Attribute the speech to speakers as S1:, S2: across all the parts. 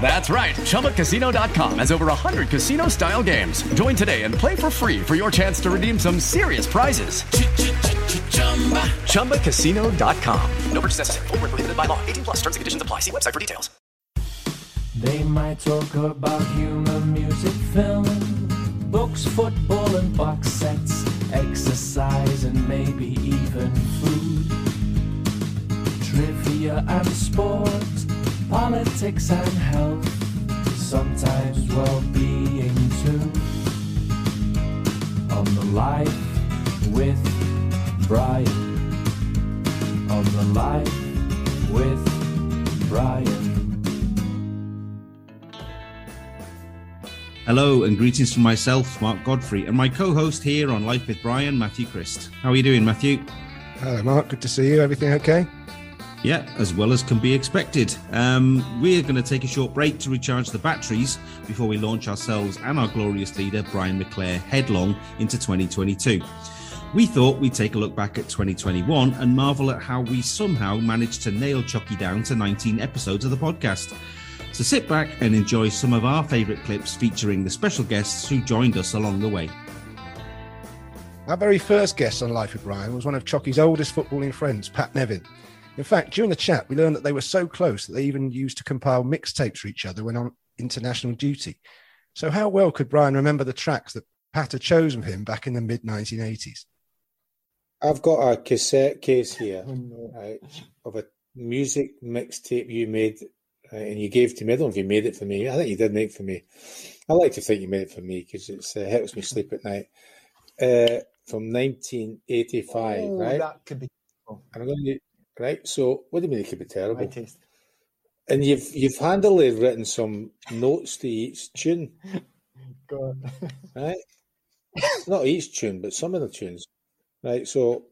S1: That's right. ChumbaCasino.com has over 100 casino style games. Join today and play for free for your chance to redeem some serious prizes. ChumbaCasino.com.
S2: No purchase necessary. Void were prohibited by law. 18 plus. Terms and conditions apply. See website for details.
S3: They might talk about humor, music, film, books, football, and box sets, exercise, and maybe even food. Trivia and sports, politics and health, sometimes well being too. On the Life with Brian. On the Life with Brian.
S4: Hello and greetings from myself, Mark Godfrey, and my co-host here on Life with Brian, Matthew Christ. How are you doing, Matthew?
S5: Hello, Mark. Good to see you. Everything okay?
S4: Yeah, as well as can be expected. Um, we're going to take a short break to recharge the batteries before we launch ourselves and our glorious leader, Brian McClair, headlong into 2022. We thought we'd take a look back at 2021 and marvel at how we somehow managed to nail Choccy down to 19 episodes of the podcast. So sit back and enjoy some of our favourite clips featuring the special guests who joined us along the way.
S5: Our very first guest on Life with Brian was one of Choccy's oldest footballing friends, Pat Nevin. In fact, during the chat, we learned that they were so close that they even used to compile mixtapes for each other when on international duty. So, how well could Brian remember the tracks that Pat had chosen for him back in the mid 1980s?
S6: I've got a cassette case here right, of a music mixtape you made uh, and you gave to me. I don't know if you made it for me. I think you did make it for me. I like to think you made it for me because it uh, helps me sleep at night. Uh, from 1985,
S7: Oh,
S6: right?
S7: That could be.
S6: And I'm going to right. So, what do you mean it could be terrible?
S7: My taste.
S6: And you've you've handily written some notes to each tune,
S7: Go on.
S6: right? Not each tune, but some of the tunes, right? So,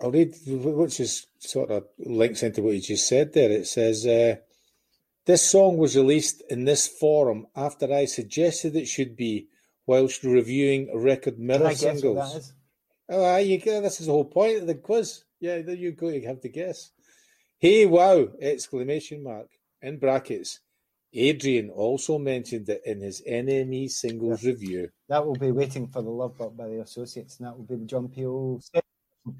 S6: I'll read, which is sort of links into what you just said there. It says, uh, "This song was released in this forum after I suggested it should be, whilst reviewing record mirror
S7: I guess what
S6: singles."
S7: that is?
S6: Oh, you go. This is the whole point of the quiz. Yeah, there you go. You have to guess. Hey, wow! Exclamation mark in brackets. Adrian also mentioned it in his NME singles review.
S7: That will be Waiting for the Loveboat by the Associates, and that will be the John Peel.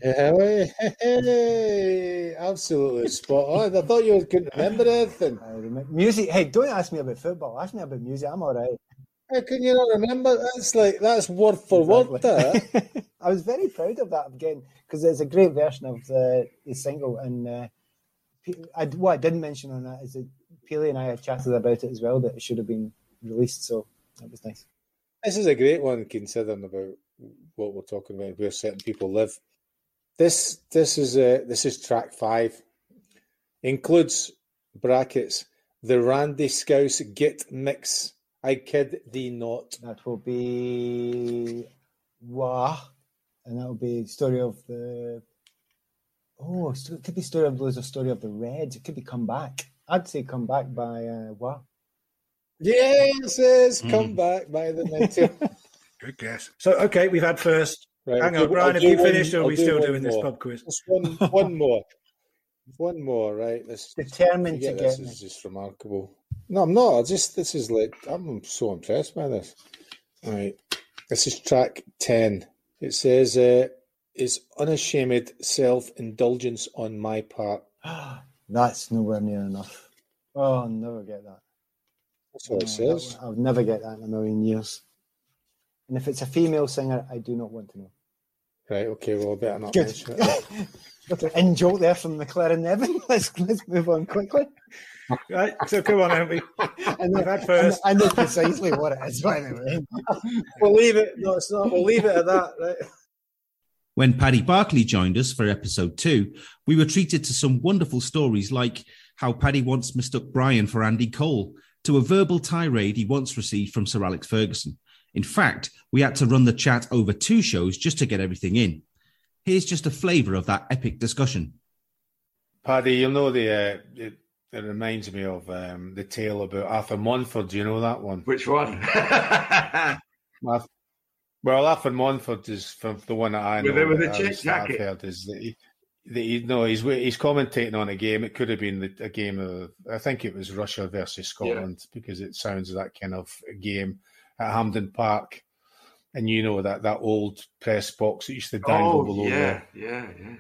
S6: Hey, hey, absolutely spot on. I thought you couldn't remember anything.
S7: I remember. Music. Hey, don't ask me about football. Ask me about music. I'm all right.
S6: How can you not remember? That's like that's word for word. That
S7: I was very proud of that again because it's a great version of the, the single. And uh, I, what I didn't mention on that is that Peely and I had chatted about it as well that it should have been released. So that was nice.
S6: This is a great one considering about what we're talking about, where certain people live. This this is uh, this is track five. Includes brackets the Randy Scouse Git mix. I kid thee not.
S7: That will be Wah, and that will be story of the. Oh, so it could be story of blues or story of the Reds. It could be come back. I'd say come back by uh, Wah.
S6: Yes, yes, come back by the night.
S8: Good guess. So, okay, we've had first.
S6: Right,
S8: Hang on,
S6: do-
S8: Brian,
S6: I'll
S8: have
S6: do
S8: you
S6: one-
S8: finished or are we
S6: do
S8: still
S6: one
S8: doing this pub quiz?
S6: Just one, one more. One more, right? This
S7: Determined
S6: forget
S7: to
S6: this
S7: me.
S6: is just remarkable. No, I'm not. I just this is like I'm so impressed by this. All right, this is track ten. It says, uh, "Is unashamed self-indulgence on my part."
S7: That's nowhere near enough. Oh, I'll never get that.
S6: That's what it says.
S7: I'll never get that in a million years. And if it's a female singer, I do not want to know.
S6: Right. Okay. Well, I better not
S7: Good.
S6: mention it.
S7: Got an in joke there from McClair Nevin. Let's let's move on quickly.
S8: Right, so come on, Andy.
S7: I know,
S8: We've had first.
S7: I know precisely what it is. By the way,
S6: we'll leave it. No, it's not. We'll leave it at that. Right.
S4: When Paddy Barclay joined us for episode two, we were treated to some wonderful stories like how Paddy once mistook Brian for Andy Cole, to a verbal tirade he once received from Sir Alex Ferguson. In fact, we had to run the chat over two shows just to get everything in. Here's just a flavour of that epic discussion.
S6: Paddy, you'll know the. Uh, it, it reminds me of um, the tale about Arthur Montford. Do you know that one?
S9: Which one?
S6: Well, Arthur Montford is from the one that I know.
S9: With the- with the
S6: that I
S9: check
S6: I've
S9: jacket.
S6: heard is that he, that he, no, he's he's commentating on a game. It could have been the, a game of, I think it was Russia versus Scotland because it sounds that kind of game at Hampden Park. And you know that that old press box that used to dangle
S9: oh,
S6: below
S9: yeah,
S6: the
S9: yeah, yeah.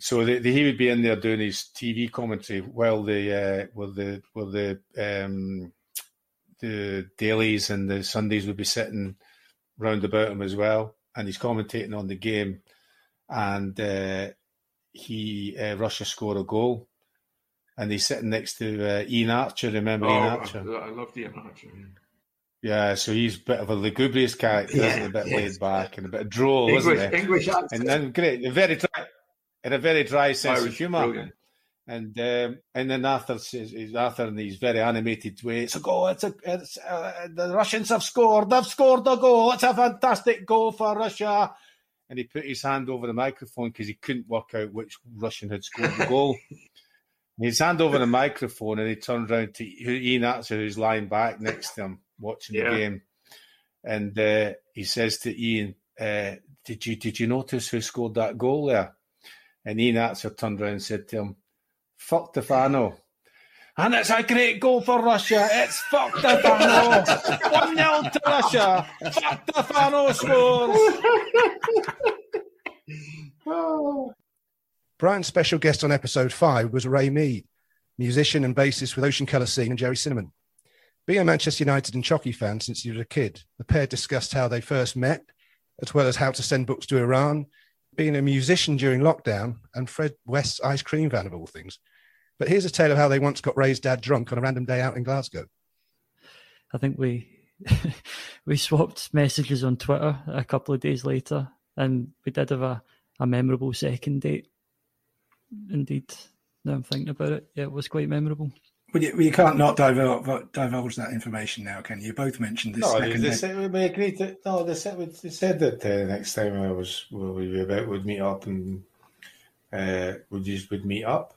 S6: so the, the, he would be in there doing his TV commentary while the uh, while the while the um, the dailies and the Sundays would be sitting round about him as well, and he's commentating on the game, and uh, he uh, Russia score a goal, and he's sitting next to uh, Ian Archer. Remember
S9: Oh,
S6: Ian
S9: I,
S6: Archer?
S9: I love Ian Archer. yeah.
S6: Yeah, so he's a bit of a lugubrious character, isn't he?
S9: Yeah,
S6: a bit laid back and a bit of droll, isn't he?
S9: English accent.
S6: and then great, a very dry, and a very dry sense of humour.
S9: brilliant.
S6: And um, and then Arthur says, is Arthur in his very animated way, it's a goal. It's a it's, uh, the Russians have scored. They've scored a goal. It's a fantastic goal for Russia. And he put his hand over the microphone because he couldn't work out which Russian had scored the goal. his hand over the microphone, and he turned around to Ian Archer, who's lying back next to him watching
S9: Yeah.
S6: the game, and uh, he says to Ian, uh, "Did you did you notice who scored that goal there?" And Ian Archer turned around and said to him, "Fuck Stefano." And it's a great goal for Russia. It's fuck Stefano. 1 0 to Russia. Fuck Stefano scores.
S5: Brian's special guest on episode five was Ray Meade, musician and bassist with Ocean Colour Scene and Gerry Cinnamon. Being a Manchester United and Choccy fan since he was a kid, the pair discussed how they first met, as well as how to send books to Iran, being a musician during lockdown, and Fred West's ice cream van of all things. But here's a tale of how they once got Ray's dad drunk on a random day out in Glasgow.
S10: I think we we swapped messages on Twitter a couple of days later, and we did have a, a memorable second date. Indeed, now I'm thinking about it, yeah, it was quite memorable.
S8: Well, you, well, you can't not divulge, divulge that information now, can you? You both mentioned this
S6: No, they,
S8: second
S6: they
S8: date.
S6: said, we agreed that, no, they said, they said that uh, next time I was, we would be about, would meet up and uh, we just would meet up.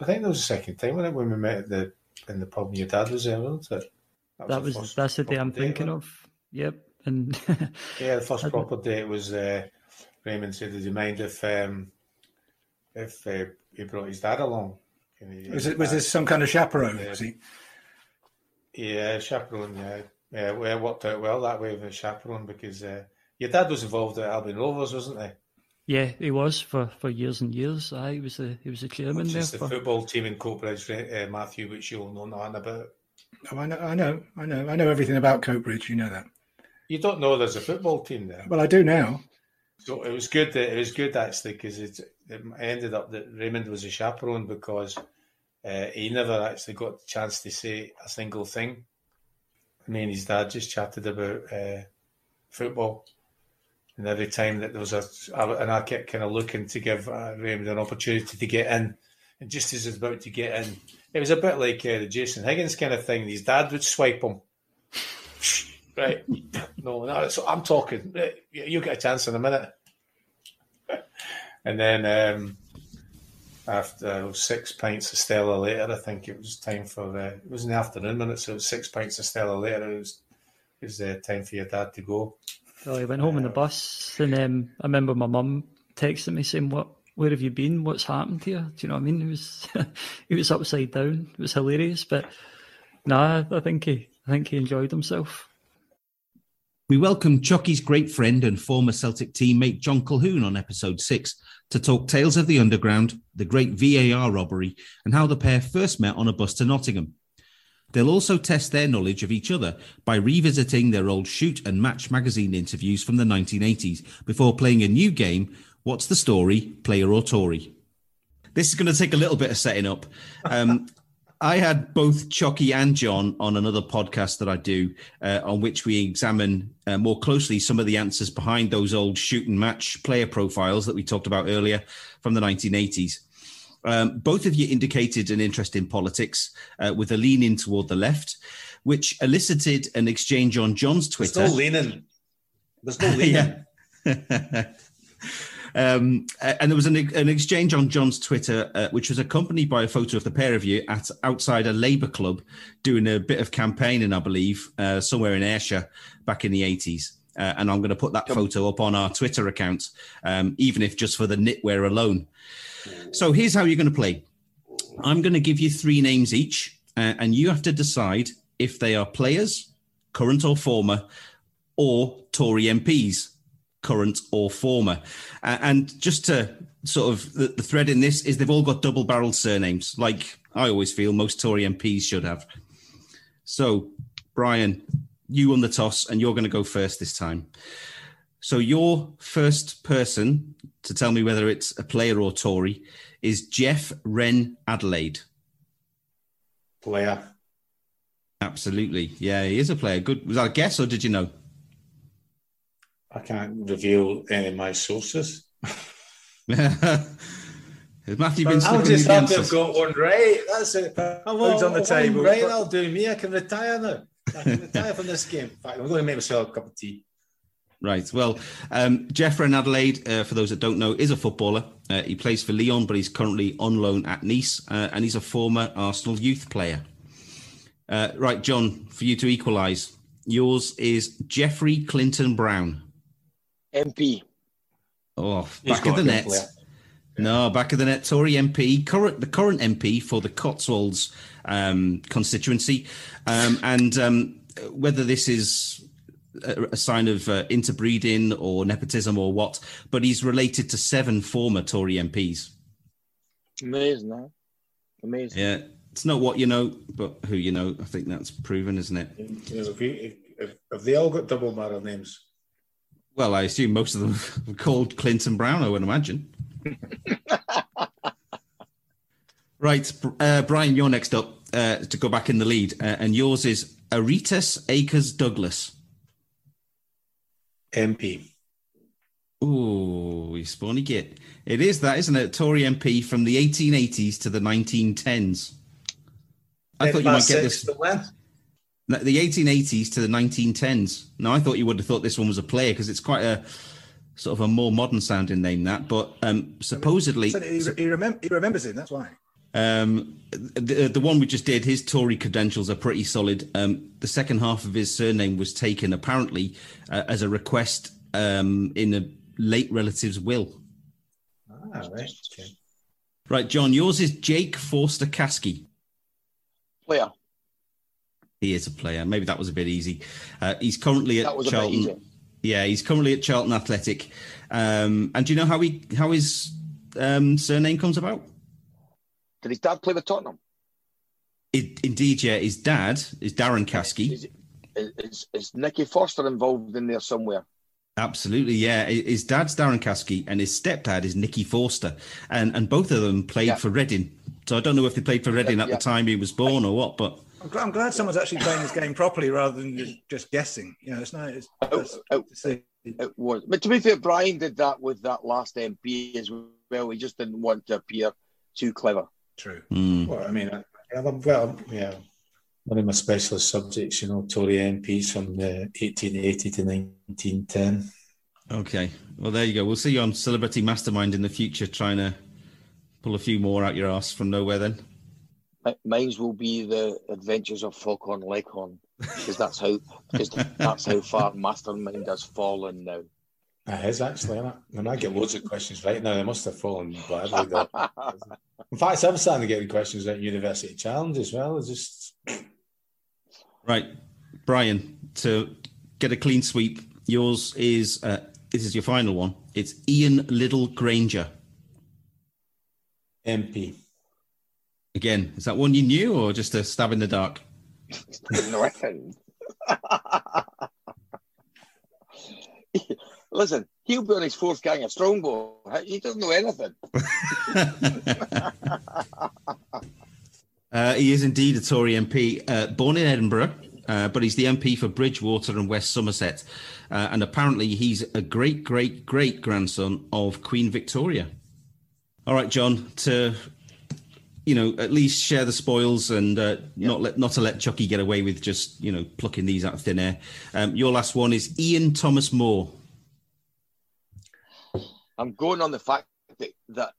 S6: I think that was the second time wasn't when we met at the, in the pub and your dad was there, wasn't it?
S10: That
S6: the
S10: was
S6: first
S10: that's the day I'm
S6: proper
S10: thinking of. Yep, and?
S6: Yeah, the first
S10: I-
S6: proper date was, uh, Raymond said, did you mind if, um, if uh, he brought his dad along? Can he-
S8: Was, it, was this some kind of chaperone?
S6: Yeah.
S8: Was he?
S6: Yeah, chaperone. Yeah, yeah. Well, it worked out well that way with a chaperone because uh, your dad was involved at Albion Rovers, wasn't he?
S10: yeah, he was for, for years and years. I he was the he was the chairman
S6: Which
S10: there.
S6: is the
S10: For,
S6: football team in Coatbridge, uh, Matthew, which you'll know nothing about.
S8: Oh, I know, I know, I know, I know everything about Coatbridge. You know that.
S6: You don't know there's a football team there.
S8: Well, I do now.
S6: So it was good. That, it was good actually because it, it ended up that Raymond was a chaperone because uh, he never actually got the chance to say a single thing. Me and his dad just chatted about uh, football, and every time that there was a, and I kept kind of looking to give uh, Raymond an opportunity to get in, and just as he was about to get in, it was a bit like uh, the Jason Higgins kind of thing. His dad would swipe him. Right, no, no. So I'm talking. You you get a chance in a minute. And then um, after six pints of Stella later, I think it was time for uh, it was in the afternoon minutes. So it was six pints of Stella later. It was it was uh, time for your dad to go.
S10: so I went home on the bus, and um, I remember my mum texting me saying, "What where have you been? What's happened here? Do you know what I mean? It was he was upside down. It was hilarious, but nah, I think he I think he enjoyed himself.
S4: We welcome Choccy's great friend and former Celtic teammate John Colquhoun on episode six to talk tales of the underground, the great VAR robbery, and how the pair first met on a bus to Nottingham. They'll also test their knowledge of each other by revisiting their old shoot and match magazine interviews from the 1980s before playing a new game, What's the Story, Player or Tory? This is going to take a little bit of setting up. Um, I had both Choccy and John on another podcast that I do, uh, on which we examine uh, more closely some of the answers behind those old shoot and match player profiles that we talked about earlier from the 1980s. Um, both of you indicated an interest in politics uh, with a lean in toward the left, which elicited an exchange on John's Twitter.
S6: There's no leaning. There's no leaning.
S4: Yeah. Um, and there was an, an exchange on John's Twitter, uh, which was accompanied by a photo of the pair of you at outside a Labour club doing a bit of campaigning, I believe, uh, somewhere in Ayrshire back in the 80s. Uh, and I'm going to put that photo up on our Twitter account, um, even if just for the knitwear alone. So here's how you're going to play I'm going to give you three names each, uh, and you have to decide if they are players, current or former, or Tory MPs, current or former. Uh, and just to sort of the, the thread in this is they've all got double barreled surnames, like I always feel most Tory MPs should have. So, Brian, you won the toss, and you're going to go first this time. So, your first person to tell me whether it's a player or Tory is Jeff Reine-Adelaide.
S6: Player.
S4: Absolutely. Yeah, he is a player. Good. Was that a guess or did you know?
S6: I can't reveal any of my sources.
S4: Has Matthew been
S6: I'll just
S4: you the
S6: have to have got one right. That's it.
S8: Pounds on the
S6: One
S8: table.
S6: Right, that'll do me. I can retire now. I can retire from this game. In fact, I'm going to make myself a cup of tea.
S4: Right. Well, um, Jeff Reine-Adelaide, uh, for those that don't know, is a footballer. Uh, he plays for Lyon, but he's currently on loan at Nice, uh, and he's a former Arsenal youth player. Uh, right, John, for you to equalise, yours is Jeffrey Clifton-Brown.
S9: MP.
S4: Oh,
S6: He's
S4: back of the net.
S6: player.
S4: No, back of the net. Tory MP, current the current MP for the Cotswolds um, constituency, um, and um, whether this is a, a sign of uh, interbreeding or nepotism or what, but he's related to seven former Tory MPs.
S9: Amazing, huh? Amazing.
S4: Yeah, it's not what you know, but who you know. I think that's proven, isn't it?
S6: You know, if, we, if, if, if they all got double barrel names,
S4: Well, I assume most of them are called Clifton-Brown. I would imagine. right, uh, Brian, you're next up uh, to go back in the lead, uh, and yours is Aretas Akers Douglas.
S6: MP.
S4: Oh, you spawny git. It is that, isn't it? Tory MP from the 1880s to the 1910s. I thought you might get this.
S6: The when?
S4: No, 1880s to the 1910s. Now, I thought you would have thought this one was a player because it's quite a sort of a more modern sounding name. That, but um, supposedly,
S8: So he, he, remem- he remembers him. That's why.
S4: um, the, the one we just did, his Tory credentials are pretty solid. Um, the second half of his surname was taken apparently uh, as a request um, in a late relative's will.
S6: Ah, right. Okay.
S4: Right, John, yours is Jake Forster Caskey.
S9: Player.
S4: He is a player. Maybe that was a bit easy. Uh, he's currently at
S9: That was a bit
S4: Charlton. Yeah, he's currently at Charlton Athletic. Um, and do you know how he how his um, surname comes about?
S9: Did his dad play with Tottenham?
S4: It, indeed, yeah. His dad is Darren Caskey.
S9: Is, is, is Nicky Forster involved in there somewhere?
S4: Absolutely, yeah. His dad's Darren Caskey, and his stepdad is Nicky Forster, and and both of them played
S9: Yeah.
S4: for Reading. So I don't know if they played for Reading at
S9: yeah.
S4: the time he was born or what, but
S8: I'm glad, I'm glad someone's actually playing this game properly rather than just, just guessing. You know, it's not. It's, it's, to see.
S9: It was. But to be fair, Brian did that with that last MP as well. He just didn't want to appear too clever.
S8: True.
S4: Hmm.
S6: Well, I mean, I, I'm, well, yeah. One of my specialist subjects, you know, Tory MPs from the 1880 to 1910.
S4: okay. Well, there you go. We'll see you on Celebrity Mastermind in the future, trying to pull a few more out your ass from nowhere. Then.
S9: Mi- Mine's will be the Adventures of Falcon Leghorn because that's how because that's how far Mastermind has fallen now.
S6: It is actually, isn't it? I mean, I get loads of questions right now. They must have fallen badly. though. In fact, I'm starting to get the questions at University Challenge as well. It's just
S4: Right, Brian, to get a clean sweep, yours is uh, this is your final one. It's Ian Liddell-Grainger.
S6: MP.
S4: Again, is that one you knew or just a stab in the dark?
S9: Listen, he'll be on his fourth gang of Strongbow. He doesn't know anything.
S4: Uh, he is indeed a Tory MP, uh, born in Edinburgh, uh, but he's the MP for Bridgwater and West Somerset. Uh, and apparently, he's a great, great, great grandson of Queen Victoria. All right, John, to you know, at least share the spoils and uh, not let not to let Choccy get away with just you know plucking these out of thin air. Um, your last one is Ian Thomas Moore.
S9: I'm going on the fact that, that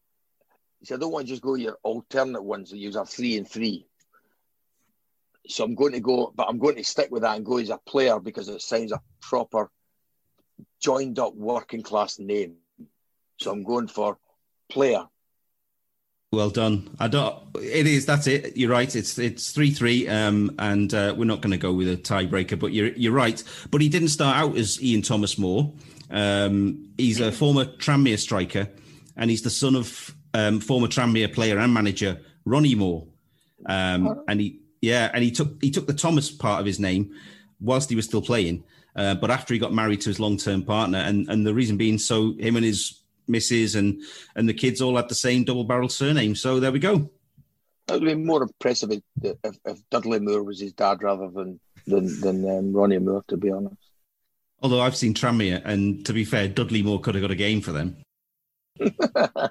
S9: so I don't want to just go your alternate ones that use a three and three. So I'm going to go, but I'm going to stick with that and go as a player because it sounds a proper joined up working class name. So I'm going for player.
S4: Well done. I don't. It is. That's it. You're right. It's it's three three. Um, and uh, we're not going to go with a tiebreaker. But you're you're right. But he didn't start out as Ian Thomas Moore. Um, he's a former Tranmere striker, and he's the son of um, former Tranmere player and manager Ronnie Moore. Um, and he yeah, and he took he took the Thomas part of his name whilst he was still playing. Uh, but after he got married to his long term partner, and and the reason being, so him and his missus and and the kids all had the same double barrel surname. So there we go.
S9: It would be more impressive if, if, if Dudley Moore was his dad rather than than, than um, Ronnie Moore, to be honest.
S4: Although I've seen Tranmere, and to be fair, Dudley Moore could have got a game for them.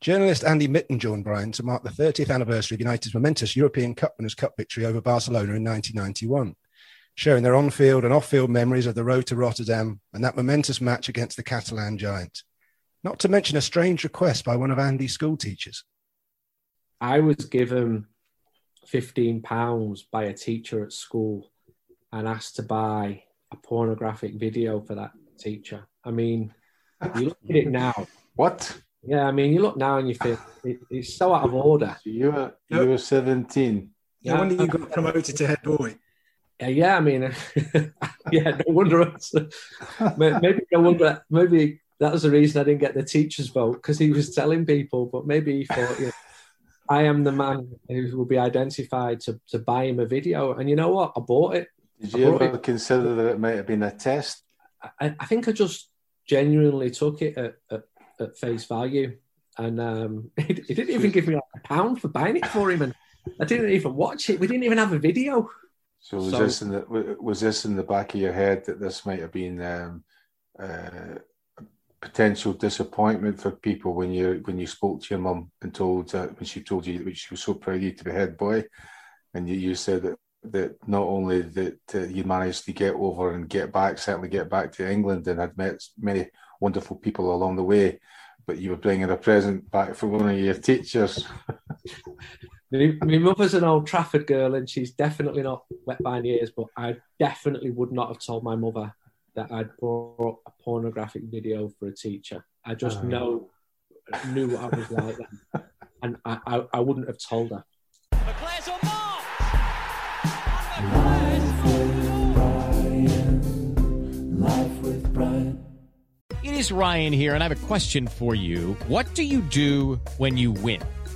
S5: Journalist Andy Mitten joined Brian to mark the 30th anniversary of United's momentous European Cup Winners' Cup victory over Barcelona in 1991, sharing their on field and off field memories of the road to Rotterdam and that momentous match against the Catalan Giants. Not to mention a strange request by one of Andy's school teachers.
S11: I was given fifteen pounds by a teacher at school and asked to buy a pornographic video for that teacher. I mean, you look at it now.
S6: What?
S11: Yeah, I mean, you look now and you feel it, it's so out of order.
S6: You were you were seventeen.
S8: No wonder you got promoted to head boy.
S11: Yeah, yeah. I mean, yeah. No wonder. it's- maybe no wonder. Maybe that was the reason I didn't get the teacher's vote because he was telling people. But maybe he thought, you know, I am the man who will be identified to to buy him a video. And you know what? I bought it.
S6: Did
S11: I
S6: you ever
S11: it.
S6: consider that it might have been a test?
S11: I, I think I just genuinely took it at, at, at face value, and um, he, he didn't even give me like a pound for buying it for him, and I didn't even watch it. We didn't even have a video.
S6: So was
S11: So-
S6: this in the was this in the back of your head that this might have been um, uh, potential disappointment for people when you when you spoke to your mum and told uh, when she told you that she was so proud of you to be head boy, and you, you said that that not only that uh, you managed to get over and get back, certainly get back to England and had met many wonderful people along the way, but you were bringing a present back for one of your teachers.
S11: My, my mother's an old Trafford girl, and she's definitely not wet behind the ears. But I definitely would not have told my mother that I'd bought a pornographic video for a teacher. I just
S6: Oh.
S11: know knew what I was like then, and I, I, I wouldn't have told her.
S3: Life with Brian.
S12: It is Ryan here, and I have a question for you. What do you do when you win?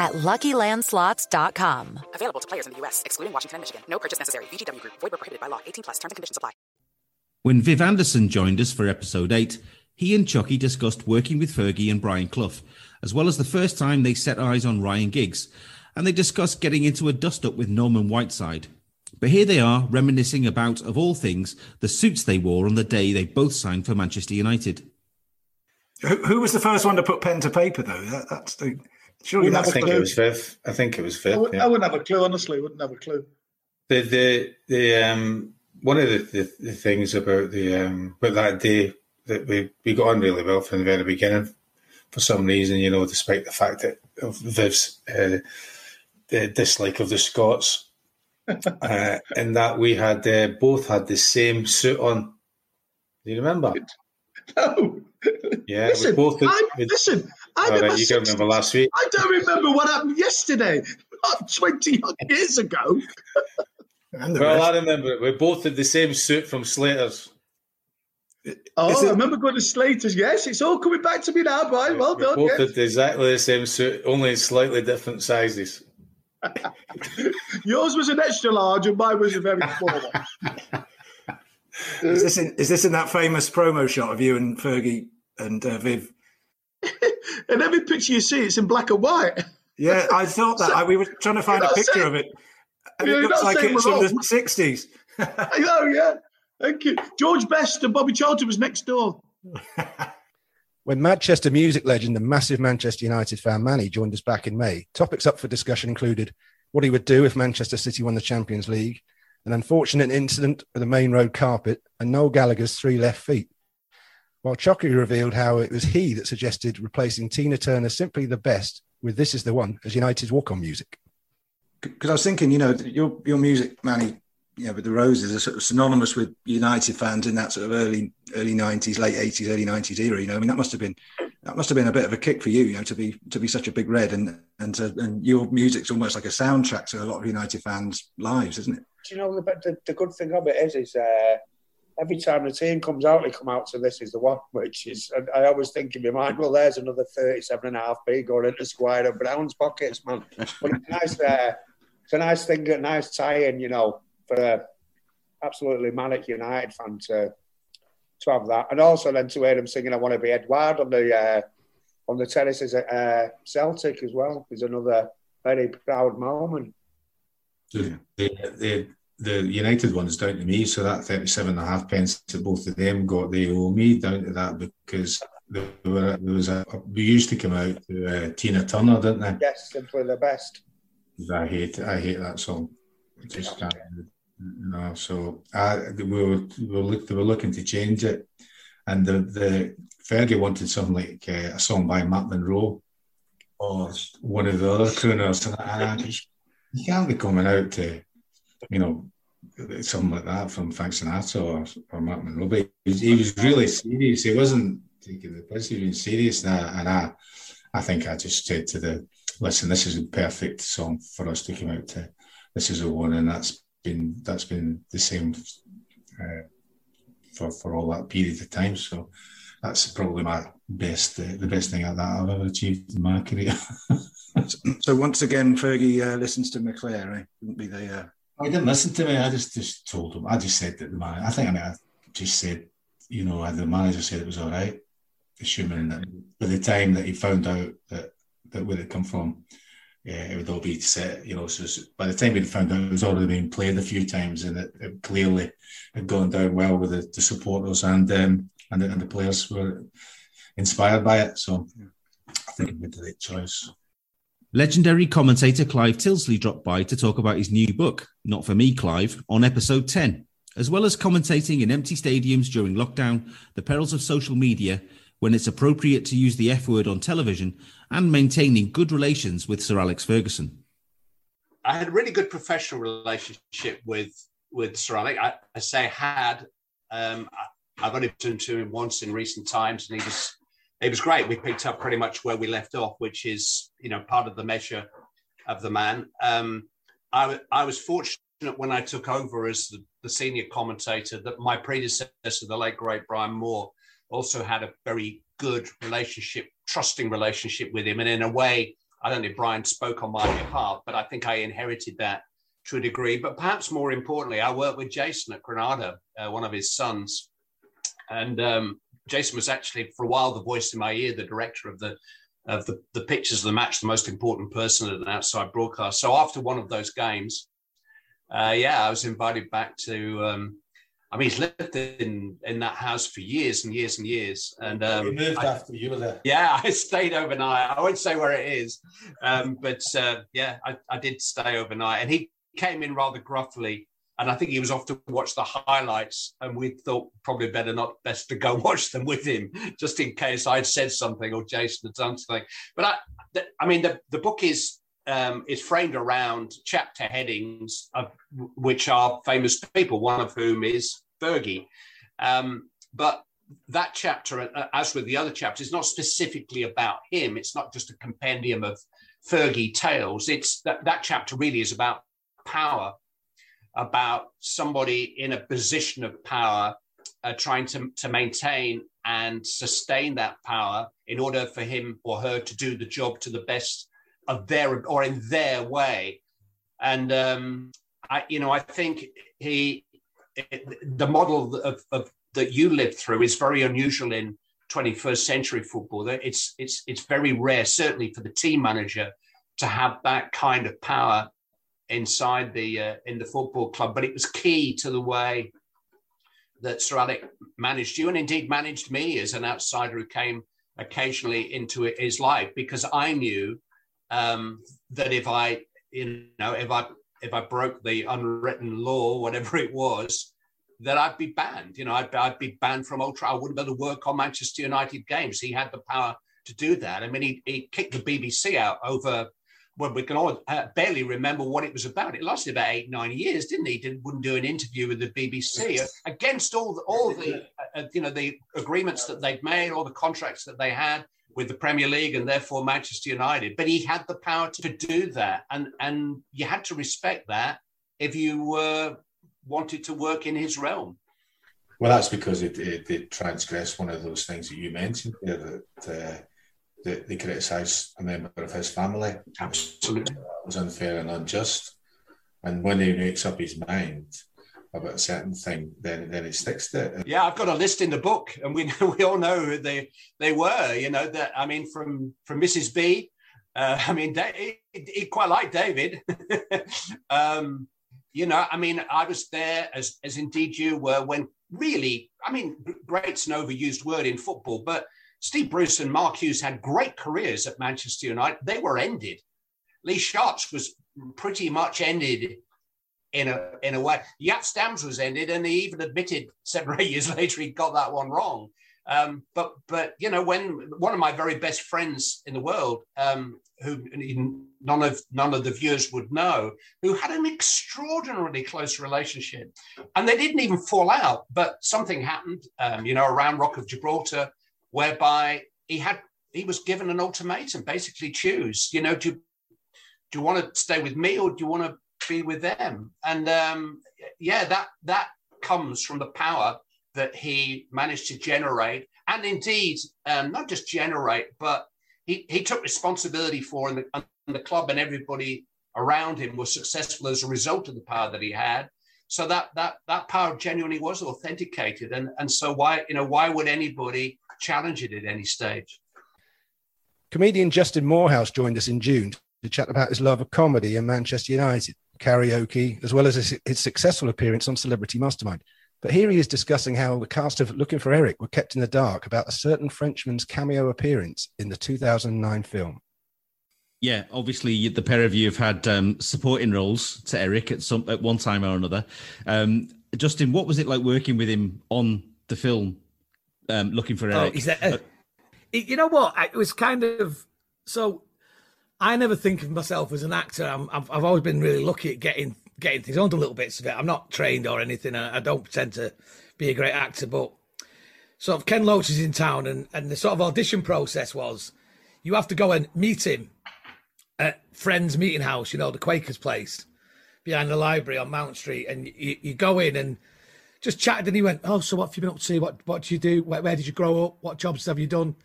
S13: at luckylandslots.com.
S2: Available to players in the U.S., excluding Washington and Michigan. No purchase necessary. VGW Group, void were prohibited by law. 18 plus terms and conditions apply.
S4: When Viv Anderson joined us for episode 8, he and Choccy discussed working with Fergie and Brian Clough, as well as the first time they set eyes on Ryan Giggs, and they discussed getting into a dust up with Norman Whiteside. But here they are reminiscing about, of all things, the suits they wore on the day they both signed for Manchester United.
S8: Who, who was the first one to put pen to paper, though? That, that's the. Surely
S14: I think
S8: the-
S14: it was Viv. I think it was
S15: I,
S14: Viv.
S15: would,
S14: yeah.
S15: I wouldn't have a clue, honestly. Wouldn't have a clue.
S14: The the the um one of the, the, the things about the um about that day that we we got on really well from the very beginning for some reason, you know, despite the fact that of Viv's uh, the dislike of the Scots, uh, and that we had uh, both had the same suit on. Do you remember?
S15: No.
S14: Yeah,
S15: listen,
S14: we both.
S15: I,
S14: we-
S15: listen, I
S14: All
S15: never
S14: you
S15: said-
S14: don't remember last week.
S15: I don't remember what happened yesterday, not 20 odd years ago.
S14: Well, I remember it. We both had the same suit from Slater's.
S15: Oh,
S14: it-
S15: I remember going to Slater's. Yes, it's all coming back to me now, Brian. Well
S14: We
S15: done.
S14: both
S15: yes.
S14: had exactly the same suit, only in slightly different sizes.
S15: Yours was an extra large and mine was a very small one.
S8: Is this, in, is this in that famous promo shot of you and Fergie and uh, Viv?
S15: And every picture you see, it's in black and white.
S8: Yeah, I thought that. I, we were trying to find a picture
S15: saying-
S8: of it. And it looks like
S15: saying
S8: it's from the 60s.
S15: I know, yeah. Thank you. George Best and Bobby Charlton was next door.
S5: When Manchester music legend and massive Manchester United fan Mani joined us back in May, topics up for discussion included what he would do if Manchester City won the Champions League, an unfortunate incident with a main road carpet, and Noel Gallagher's three left feet. While Choccy revealed how it was he that suggested replacing Tina Turner Simply the Best with This Is the One as United's walk on music.
S8: because I was thinking, you know, your your music, Mani, you know, with the Roses are sort of synonymous with United fans in that sort of early early nineties, late eighties, early nineties era. You know, I mean, that must have been that must have been a bit of a kick for you, you know, to be to be such a big red, and and to, and your music's almost like a soundtrack to a lot of United fans' lives, isn't it?
S16: Do you know the, the, the good thing of it is, is uh, every time the team comes out, they come out to this is the one, which is, I always think in my mind, well, there's another 37 and a half p going into Squire Brown's pockets, man. But it's nice, uh, it's a nice thing, a nice tie-in, you know, for absolutely manic United fan to to have that, and also then to hear them singing "I Want to Be Adored" on the uh, on the terraces at uh, Celtic as well is another very proud moment.
S6: The, the, the, the United one is down to me, so that 37 and a half pence that both of them got, they owe me down to that because there, were, there was a, we used to come out to uh, Tina Turner, didn't they?
S16: Yes, simply the best.
S6: I hate I hate that song. I just can't. You know, so I, we were we were, look, they were looking to change it, and the the Fergie wanted something like uh, a song by Matt Monro or one of the other crooners, and I you can't be coming out to, you know, something like that from Frank Sinatra or, or Mark Monroe. He was, he was really serious. He wasn't taking the piss. He was serious, and I, and I, I think I just said to the listen, this is a perfect song for us to come out to. This is a one, and that's been that's been the same uh, for for all that period of time. So that's probably my best uh, the best thing that I've ever achieved in my career.
S8: So once again, Fergie uh, listens to McClair, eh? Wouldn't be the
S6: I didn't listen to me. I just just told him. I just said that the man. I think I mean I just said, you know, the manager said it was all right, assuming that by the time that he found out that that where it come from, yeah, it would all be set. You know, so by the time he'd found out it was already been played a few times, and it, it clearly had gone down well with the, the supporters and um, and, the, and the players were inspired by it. So I think it made the right choice.
S4: Legendary commentator Clive Tyldesley dropped by to talk about his new book, Not For Me, Clive, on episode 10, as well as commentating in empty stadiums during lockdown, the perils of social media, when it's appropriate to use the F word on television, and maintaining good relations with Sir Alex Ferguson.
S17: I had a really good professional relationship with with Sir Alex. I, I say had. Um, I, I've only been to him once in recent times, and he was he was great. We picked up pretty much where we left off, which is you know part of the measure of the man. Um, I, I was fortunate when I took over as the, the senior commentator that my predecessor, the late great Brian Moore, also had a very good relationship, trusting relationship with him, and in a way I don't if Brian spoke on my behalf, but I think I inherited that to a degree. But perhaps more importantly, I worked with Jason at Granada, uh, one of his sons, and um, Jason was actually for a while the voice in my ear, the director of the of the, the pictures of the match, the most important person at an outside broadcast. So after one of those games, uh, yeah, I was invited back to. Um, I mean, he's lived in in that house for years and years and years. And um,
S6: he moved
S17: I-
S6: after you were there.
S17: yeah, I stayed overnight. I won't say where it is, um, but uh, yeah, I, I did stay overnight. And he came in rather gruffly, and I think he was off to watch the highlights. And we thought probably better not best to go watch them with him, just in case I'd said something or Jason had done something. But I, I mean, the the book is. Um, is framed around chapter headings, of, which are famous people, one of whom is Fergie. Um, but that chapter, uh, as with the other chapters, is not specifically about him. It's not just a compendium of Fergie tales. It's that that chapter really is about power, about somebody in a position of power, uh, trying to to maintain and sustain that power in order for him or her to do the job to the best of their or in their way. And um, I, you know, I think he the model of, of that you lived through is very unusual in 21st century football. It's it's it's very rare, certainly for the team manager, to have that kind of power inside the uh, in the football club. But it was key to the way that Sir Alec managed you, and indeed managed me as an outsider who came occasionally into his life, because I knew um, that if I, you know, if I if I broke the unwritten law, whatever it was, that I'd be banned. You know, I'd, I'd be banned from Ultra. I wouldn't be able to work on Manchester United games. He had the power to do that. I mean, he, he kicked the BBC out over. Well, we can all uh, barely remember what it was about. It lasted about eight, nine years, didn't he? Didn't wouldn't do an interview with the BBC against all the, all the uh, you know the agreements that they'd made, all the contracts that they had with the Premier League and therefore Manchester United. But he had the power to do that, and and you had to respect that if you uh, wanted to work in his realm.
S18: Well, that's because it, it, it transgressed one of those things that you mentioned there that, that they criticised a member of his family.
S17: Absolutely.
S18: It was unfair and unjust. And when he makes up his mind about a certain thing, then then it sticks to it.
S17: Yeah, I've got a list in the book, and we we all know who they they were. You know that I mean, from from Mrs. B. Uh, I mean, he, he quite liked David. um, you know, I mean, I was there as as indeed you were when really, I mean, great's an overused word in football, but Steve Bruce and Mark Hughes had great careers at Manchester United. They were ended. Lee Sharpe's was pretty much ended in a in a way. Jaap Stam's was ended, and he even admitted eight years later he got that one wrong. Um, but but you know when one of my very best friends in the world, um, who none of none of the viewers would know, who had an extraordinarily close relationship, and they didn't even fall out, but something happened, um, you know, around Rock of Gibraltar, whereby he had he was given an ultimatum, basically choose, you know, do do you want to stay with me or do you want to be with them? And um, yeah, that that comes from the power that he managed to generate, and indeed um, not just generate, but he, he took responsibility for, and the, and the club and everybody around him was successful as a result of the power that he had. So that that that power genuinely was authenticated, and and so why you know why would anybody challenge it at any stage?
S5: Comedian Justin Moorhouse joined us in June to chat about his love of comedy and Manchester United, karaoke, as well as his, his successful appearance on Celebrity Mastermind. But here he is discussing how the cast of Looking for Eric were kept in the dark about a certain Frenchman's cameo appearance in the 2009 film.
S4: Yeah, obviously the pair of you have had um, supporting roles to Eric at some at one time or another. Um, Justin, what was it like working with him on the film? Um, looking for
S19: Oh, is that, uh, it- you know what? It was kind of so. I never think of myself as an actor. I'm, I've, I've always been really lucky at getting getting things. on little bits of it. I'm not trained or anything. and I don't pretend to be a great actor, but sort of Ken Loach is in town, and and the sort of audition process was you have to go and meet him at Friends Meeting House, you know, the Quakers place behind the library on Mount Street, and you, you go in and just chatted, and he went, "Oh, so what have you been up to? What what do you do? Where, where did you grow up? What jobs have you done?"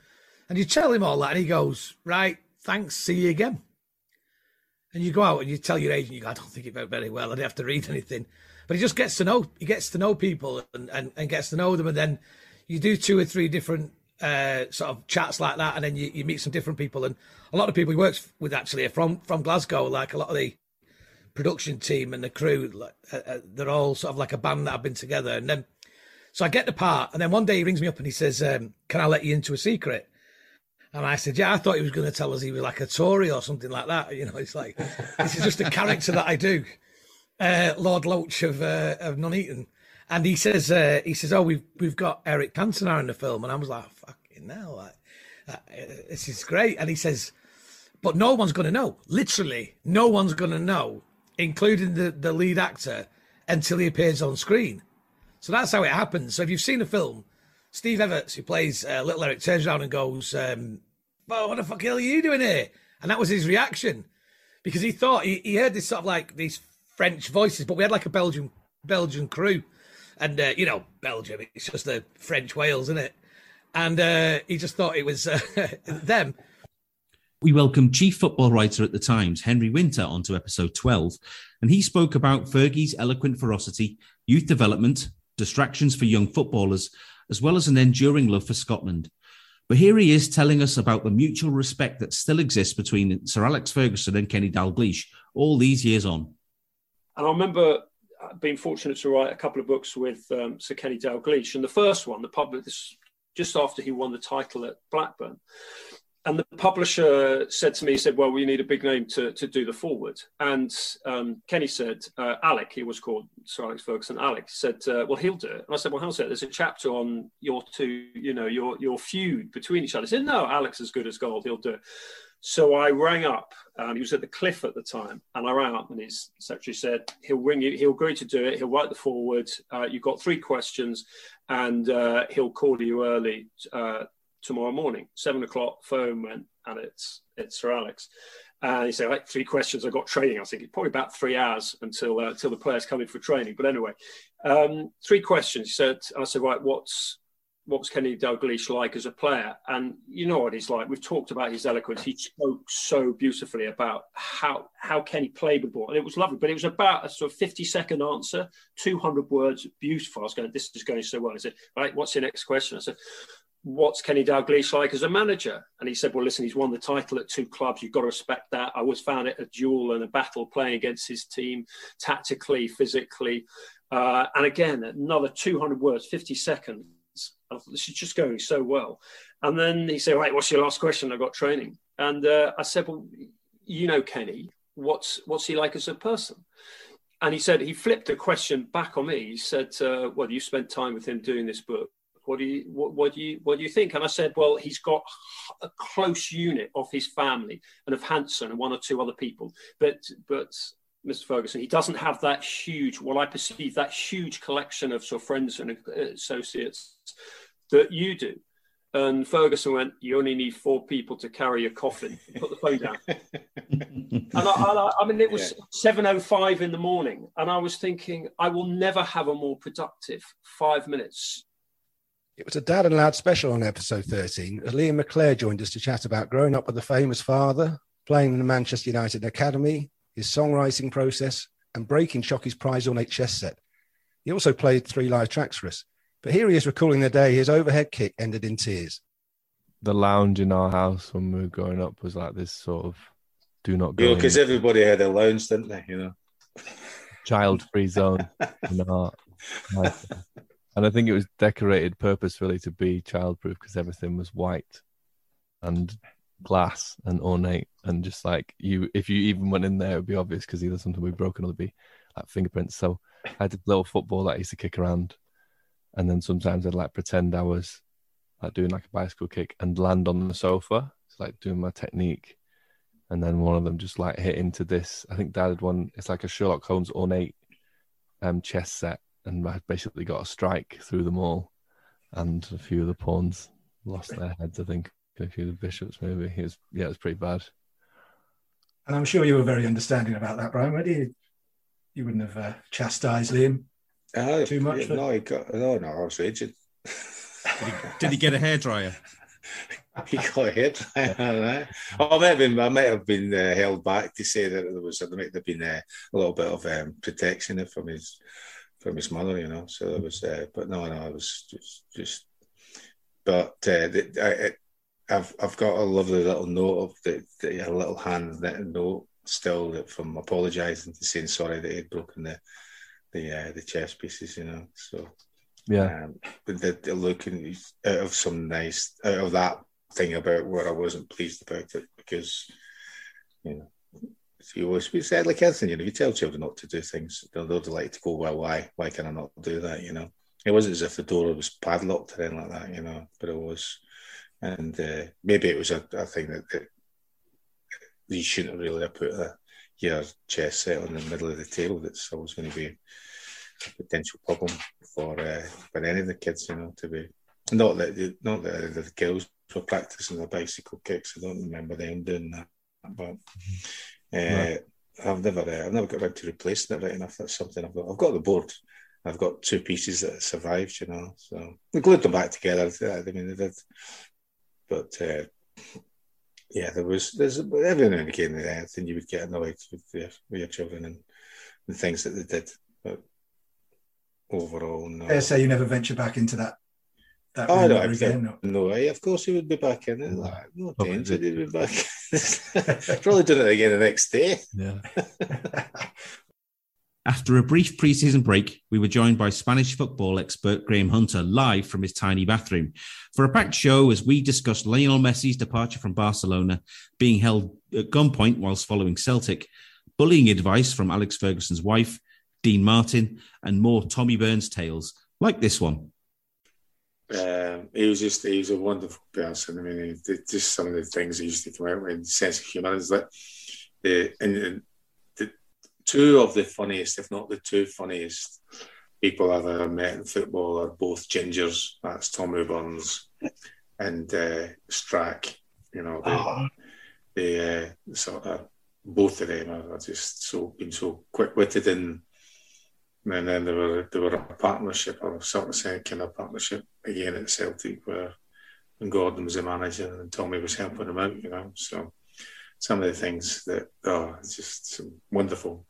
S19: And you tell him all that, and he goes, "Right, thanks, see you again. And you go out and you tell your agent, you go, I don't think it went very well. I didn't have to read anything. But he just gets to know, he gets to know people and, and, and gets to know them. And then you do two or three different uh, sort of chats like that. And then you, you meet some different people. And a lot of people he works with actually are from, from Glasgow, like a lot of the production team and the crew, like, uh, uh, they're all sort of like a band that have been together. And then, so I get the part. And then one day he rings me up and he says, um, Can I let you into a secret? And I said, Yeah, I thought he was going to tell us he was like a Tory or something like that. You know, it's like, this is just a character that I do. Uh, Lord Loach of uh, of Nuneaton. And he says, uh, he says, Oh, we've we've got Eric Cantona in the film. And I was like, Fucking hell, like, this is great. And he says, But no one's going to know. Literally, no one's going to know, including the, the lead actor, until he appears on screen. So that's how it happens. So if you've seen the film, Steve Evets, who plays uh, Little Eric, turns around and goes, um, "Oh, what the fuck are you doing here?" And that was his reaction because he thought he, he heard this sort of like these French voices, but we had like a Belgian Belgian crew, and uh, you know Belgium, it's just the French Wales, isn't it? And uh, he just thought it was uh, them.
S4: We welcomed chief football writer at the Times, Henry Winter, onto episode 12, and he spoke about Fergie's eloquent ferocity, youth development, distractions for young footballers, as well as an enduring love for Scotland. But here he is telling us about the mutual respect that still exists between Sir Alex Ferguson and Kenny Dalglish all these years on.
S20: And I remember being fortunate to write a couple of books with um, Sir Kenny Dalglish. And the first one, the public, this just after he won the title at Blackburn. And the publisher said to me, he said, well, we need a big name to, to do the forward. And um, Kenny said, uh, Alec, he was called Sir Alex Ferguson, Alec said, uh, well, he'll do it. And I said, well, how's that? There's a chapter on your two, you know, your, your feud between each other. He said, no, Alex is good as gold. He'll do it. So I rang up. Um, he was at the Cliff at the time, and I rang up, and his secretary said he'll ring you. He'll agree to do it. He'll write the forward. Uh, you've got three questions, and uh, he'll call you early uh, tomorrow morning, seven o'clock. Phone went, and it's it's Sir Alex. And he said, like, three questions. I got training. I think it's probably about three hours until uh, until the players come in for training. But anyway, um, three questions. He said, I said, right, what's what was Kenny Dalglish like as a player? And you know what he's like. We've talked about his eloquence. He spoke so beautifully about how how Kenny played the ball, and it was lovely. But it was about a sort of fifty second answer, two hundred words, beautiful. I was going, this is going so well. I said, right, what's your next question? I said, what's Kenny Dalglish like as a manager? And he said, well, listen, he's won the title at two clubs. You've got to respect that. I always found it a duel and a battle playing against his team, tactically, physically. Uh, and again, another 200 words, 50 seconds this is just going so well. And then he said, right, what's your last question? I got training. And uh, I said, well, you know, Kenny, what's, what's he like as a person? And he said, he flipped a question back on me. He said, uh, well, you spent time with him doing this book. What do you what, what, do you what do you think? And I said, well, he's got a close unit of his family and of Hansen and one or two other people, but but Mr. Ferguson, he doesn't have that huge, what I perceive that huge collection of sort of friends and uh, associates that you do. And Ferguson went, "You only need four people to carry a coffin." Put the phone down. and I, I, I, mean, it was oh five in the morning, and I was thinking, I will never have a more productive five minutes.
S5: It was a dad and lad special on episode thirteen. As Liam McClair joined us to chat about growing up with a famous father, playing in the Manchester United academy, his songwriting process, and breaking Choccy's prize ornate chess set. He also played three live tracks for us. But here he is recalling the day his overhead kick ended in tears.
S21: The lounge in our house when we were growing up was like this sort of do not go.
S6: Yeah, because everybody had a lounge, didn't they? You know,
S21: child-free zone in the heart. And I think it was decorated purposefully to be childproof because everything was white and glass and ornate and just like you if you even went in there it would be obvious because either something would be broken or there'd be like fingerprints. So i had a little football that i used to kick around. And then sometimes i'd like pretend i was like doing like a bicycle kick and land on the sofa so like doing my technique. And then one of them just like hit into this. I think dad had one it's like a sherlock holmes ornate um chess set and i basically got a strike through them all and a few of the pawns lost their heads i think a few of the bishops maybe it was yeah it was pretty bad
S8: and I'm sure you were very understanding about that, Brian. Where you you wouldn't have uh, chastised Liam
S6: uh,
S8: too much.
S6: Yeah, no, he got, no, no, I was raging.
S4: did, he, did he get a hairdryer?
S6: he got hit. I don't know. I might have been, I might have been uh, held back to say that there was there might have been uh, a little bit of um, protection from his from his mother, you know. So there was, uh, but no, no, I was just just. But uh, the, I, I've I've got a lovely little note of the, the a little handwritten note still that from apologising to saying sorry that he'd broken the the uh, the chess pieces, you know. So
S21: Yeah.
S6: um, but the, the looking out of some nice out of that thing about where I wasn't pleased about it because you know you always we said like anything, you know, you tell children not to do things, they'll, they'll like to go, well, why? Why can I not do that? You know, it wasn't as if the door was padlocked or anything like that, you know, but it was, and uh, maybe it was a, a thing that, that you shouldn't really have put a, your chess set on the middle of the table. That's always going to be a potential problem for uh, for any of the kids, you know, to be not that not that the girls were practicing the bicycle kicks. I don't remember them doing that, but. Uh,
S21: Right.
S6: I've never, uh, I've never got around to replacing it right enough. That's something I've got. I've got the board. I've got two pieces that survived, you know. So we glued them back together. I mean, they did, but uh, yeah, there was there's every now and again, uh, I think you would get annoyed with your, with your children and the things that they did. But overall, no.
S8: I say you never venture back into that. that
S6: Oh, no, I
S8: again. No.
S6: no, eh, of course he would be back in it. Like, no danger, he'd be back. Probably doing it again the next day.
S21: Yeah.
S4: After a brief pre-season break, we were joined by Spanish football expert Graham Hunter live from his tiny bathroom for a packed show as we discussed Lionel Messi's departure from Barcelona, being held at gunpoint whilst following Celtic, bullying advice from Alex Ferguson's wife, Dean Martin, and more Tommy Burns tales like this one.
S6: Um, he was just he was a wonderful person. I mean, he just some of the things he used to come out with, sense of humour. Is like the and, and the two of the funniest, if not the two funniest people I've ever met in football are both gingers. That's Tommy Burns and uh, Strack. You know, they,
S21: Oh.
S6: they uh, sort of both of them are just so been so quick witted and and then there were they were a partnership or sort of same kind of partnership again at Celtic where when Gordon was the manager and Tommy was helping him out, you know. So some of the things that oh it's just wonderful.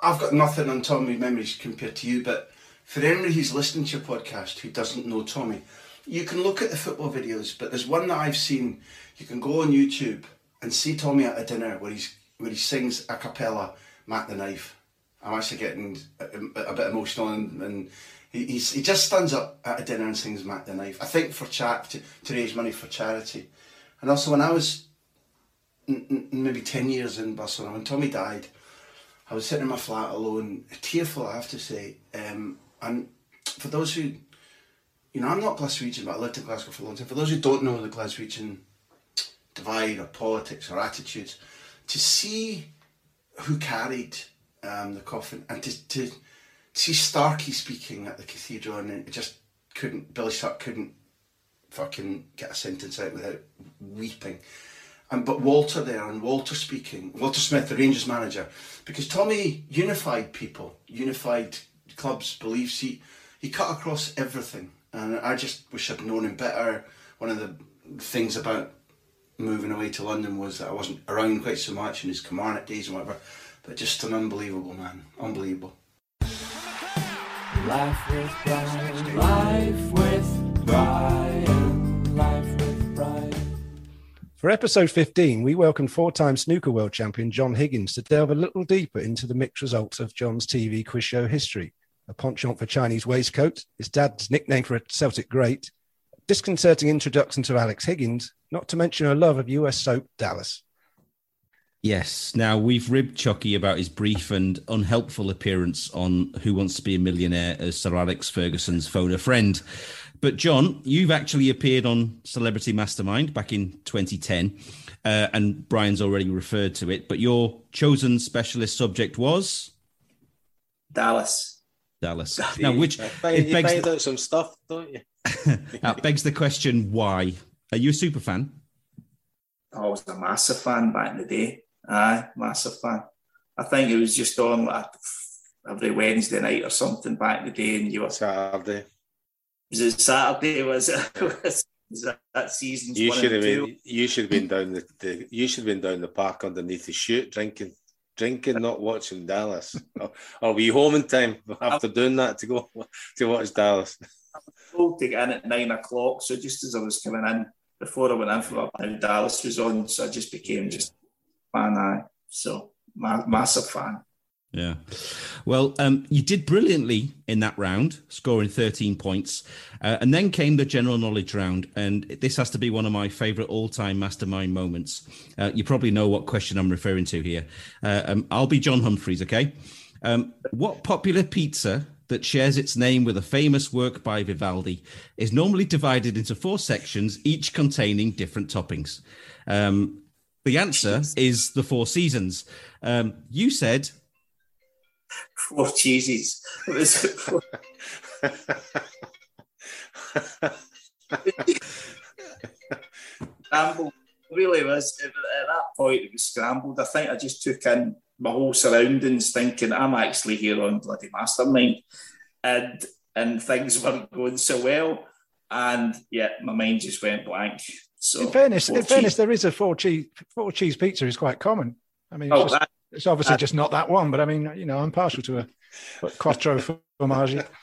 S22: I've got nothing on Tommy memories compared to you, but for anybody who's listening to your podcast who doesn't know Tommy, you can look at the football videos, but there's one that I've seen. You can go on YouTube and see Tommy at a dinner where he's where he sings a cappella "Mac the Knife." I'm actually getting a, a bit emotional, and, and he, he just stands up at a dinner and sings "Mac the Knife." I think for chat to, to raise money for charity, and also when I was n- n- maybe ten years in Barcelona when Tommy died. I was sitting in my flat alone, tearful, I have to say. Um, and for those who, you know, I'm not Glaswegian, but I lived in Glasgow for a long time. For those who don't know the Glaswegian divide or politics or attitudes, to see who carried um, the coffin and to, to see Starkey speaking at the cathedral and it just couldn't, Billy Stark couldn't fucking get a sentence out without weeping. And but Walter there and Walter speaking, Walter Smith, the Rangers manager, because Tommy unified people, unified clubs, beliefs. He he cut across everything, and I just wish I'd known him better. One of the things about moving away to London was that I wasn't around quite so much in his Kilmarnock days and whatever. But just an unbelievable man, unbelievable.
S3: Life with Brian, life with Brian, life with Brian.
S5: For episode 15, we welcomed four time snooker world champion John Higgins to delve a little deeper into the mixed results of John's TV quiz show history. A penchant for Chinese waistcoat, his dad's nickname for a Celtic great, disconcerting introduction to Alex Higgins, not to mention a love of US soap Dallas.
S4: Yes. Now we've ribbed Choccy about his brief and unhelpful appearance on Who Wants to Be a Millionaire as Sir Alex Ferguson's phone a friend. But John, you've actually appeared on Celebrity Mastermind back in 2010, uh, and Brian's already referred to it. But your chosen specialist subject was
S23: Dallas.
S4: Dallas. Now, which
S6: You
S4: it begs
S6: find
S4: the,
S6: out some stuff, don't you?
S4: that begs the question: Why? Are you a super fan?
S23: I was a massive fan back in the day. Aye, massive fan. I think it was just on like every Wednesday night or something back in the day, and you were
S6: Saturday.
S23: Was it Saturday? Was it? That, that season's
S6: You
S23: one
S6: should have been. You should have been down the, the. You should have been down the park underneath the chute, drinking, drinking, not watching Dallas. Or, or were you home in time after doing that to go to watch Dallas?
S23: told to get in at nine o'clock. So just as I was coming in, before I went in for my Dallas was on, so I just became just fan eye. So ma- massive fan.
S4: Yeah. Well, um, you did brilliantly in that round, scoring 13 points. Uh, and then came the general knowledge round. And this has to be one of my favorite all time mastermind moments. Uh, you probably know what question I'm referring to here. Uh, um, I'll be John Humphrys, okay? Um, what popular pizza that shares its name with a famous work by Vivaldi is normally divided into four sections, each containing different toppings? Um, the answer is the Four Seasons. Um, you said
S23: Four cheeses. Four- scrambled. Really was at that point. It was scrambled. I think I just took in my whole surroundings, thinking I'm actually here on bloody mastermind, and and things weren't going so well. And yeah, my mind just went blank. So
S8: in fairness,
S23: four
S8: in fairness,
S23: cheese-
S8: there is a four cheese four cheese pizza is quite common. I mean, oh, it's,
S23: Oh,
S8: just-
S23: that-
S8: it's obviously
S23: that-
S8: just not that one, but I mean, you know, I'm partial to a quattro formaggi.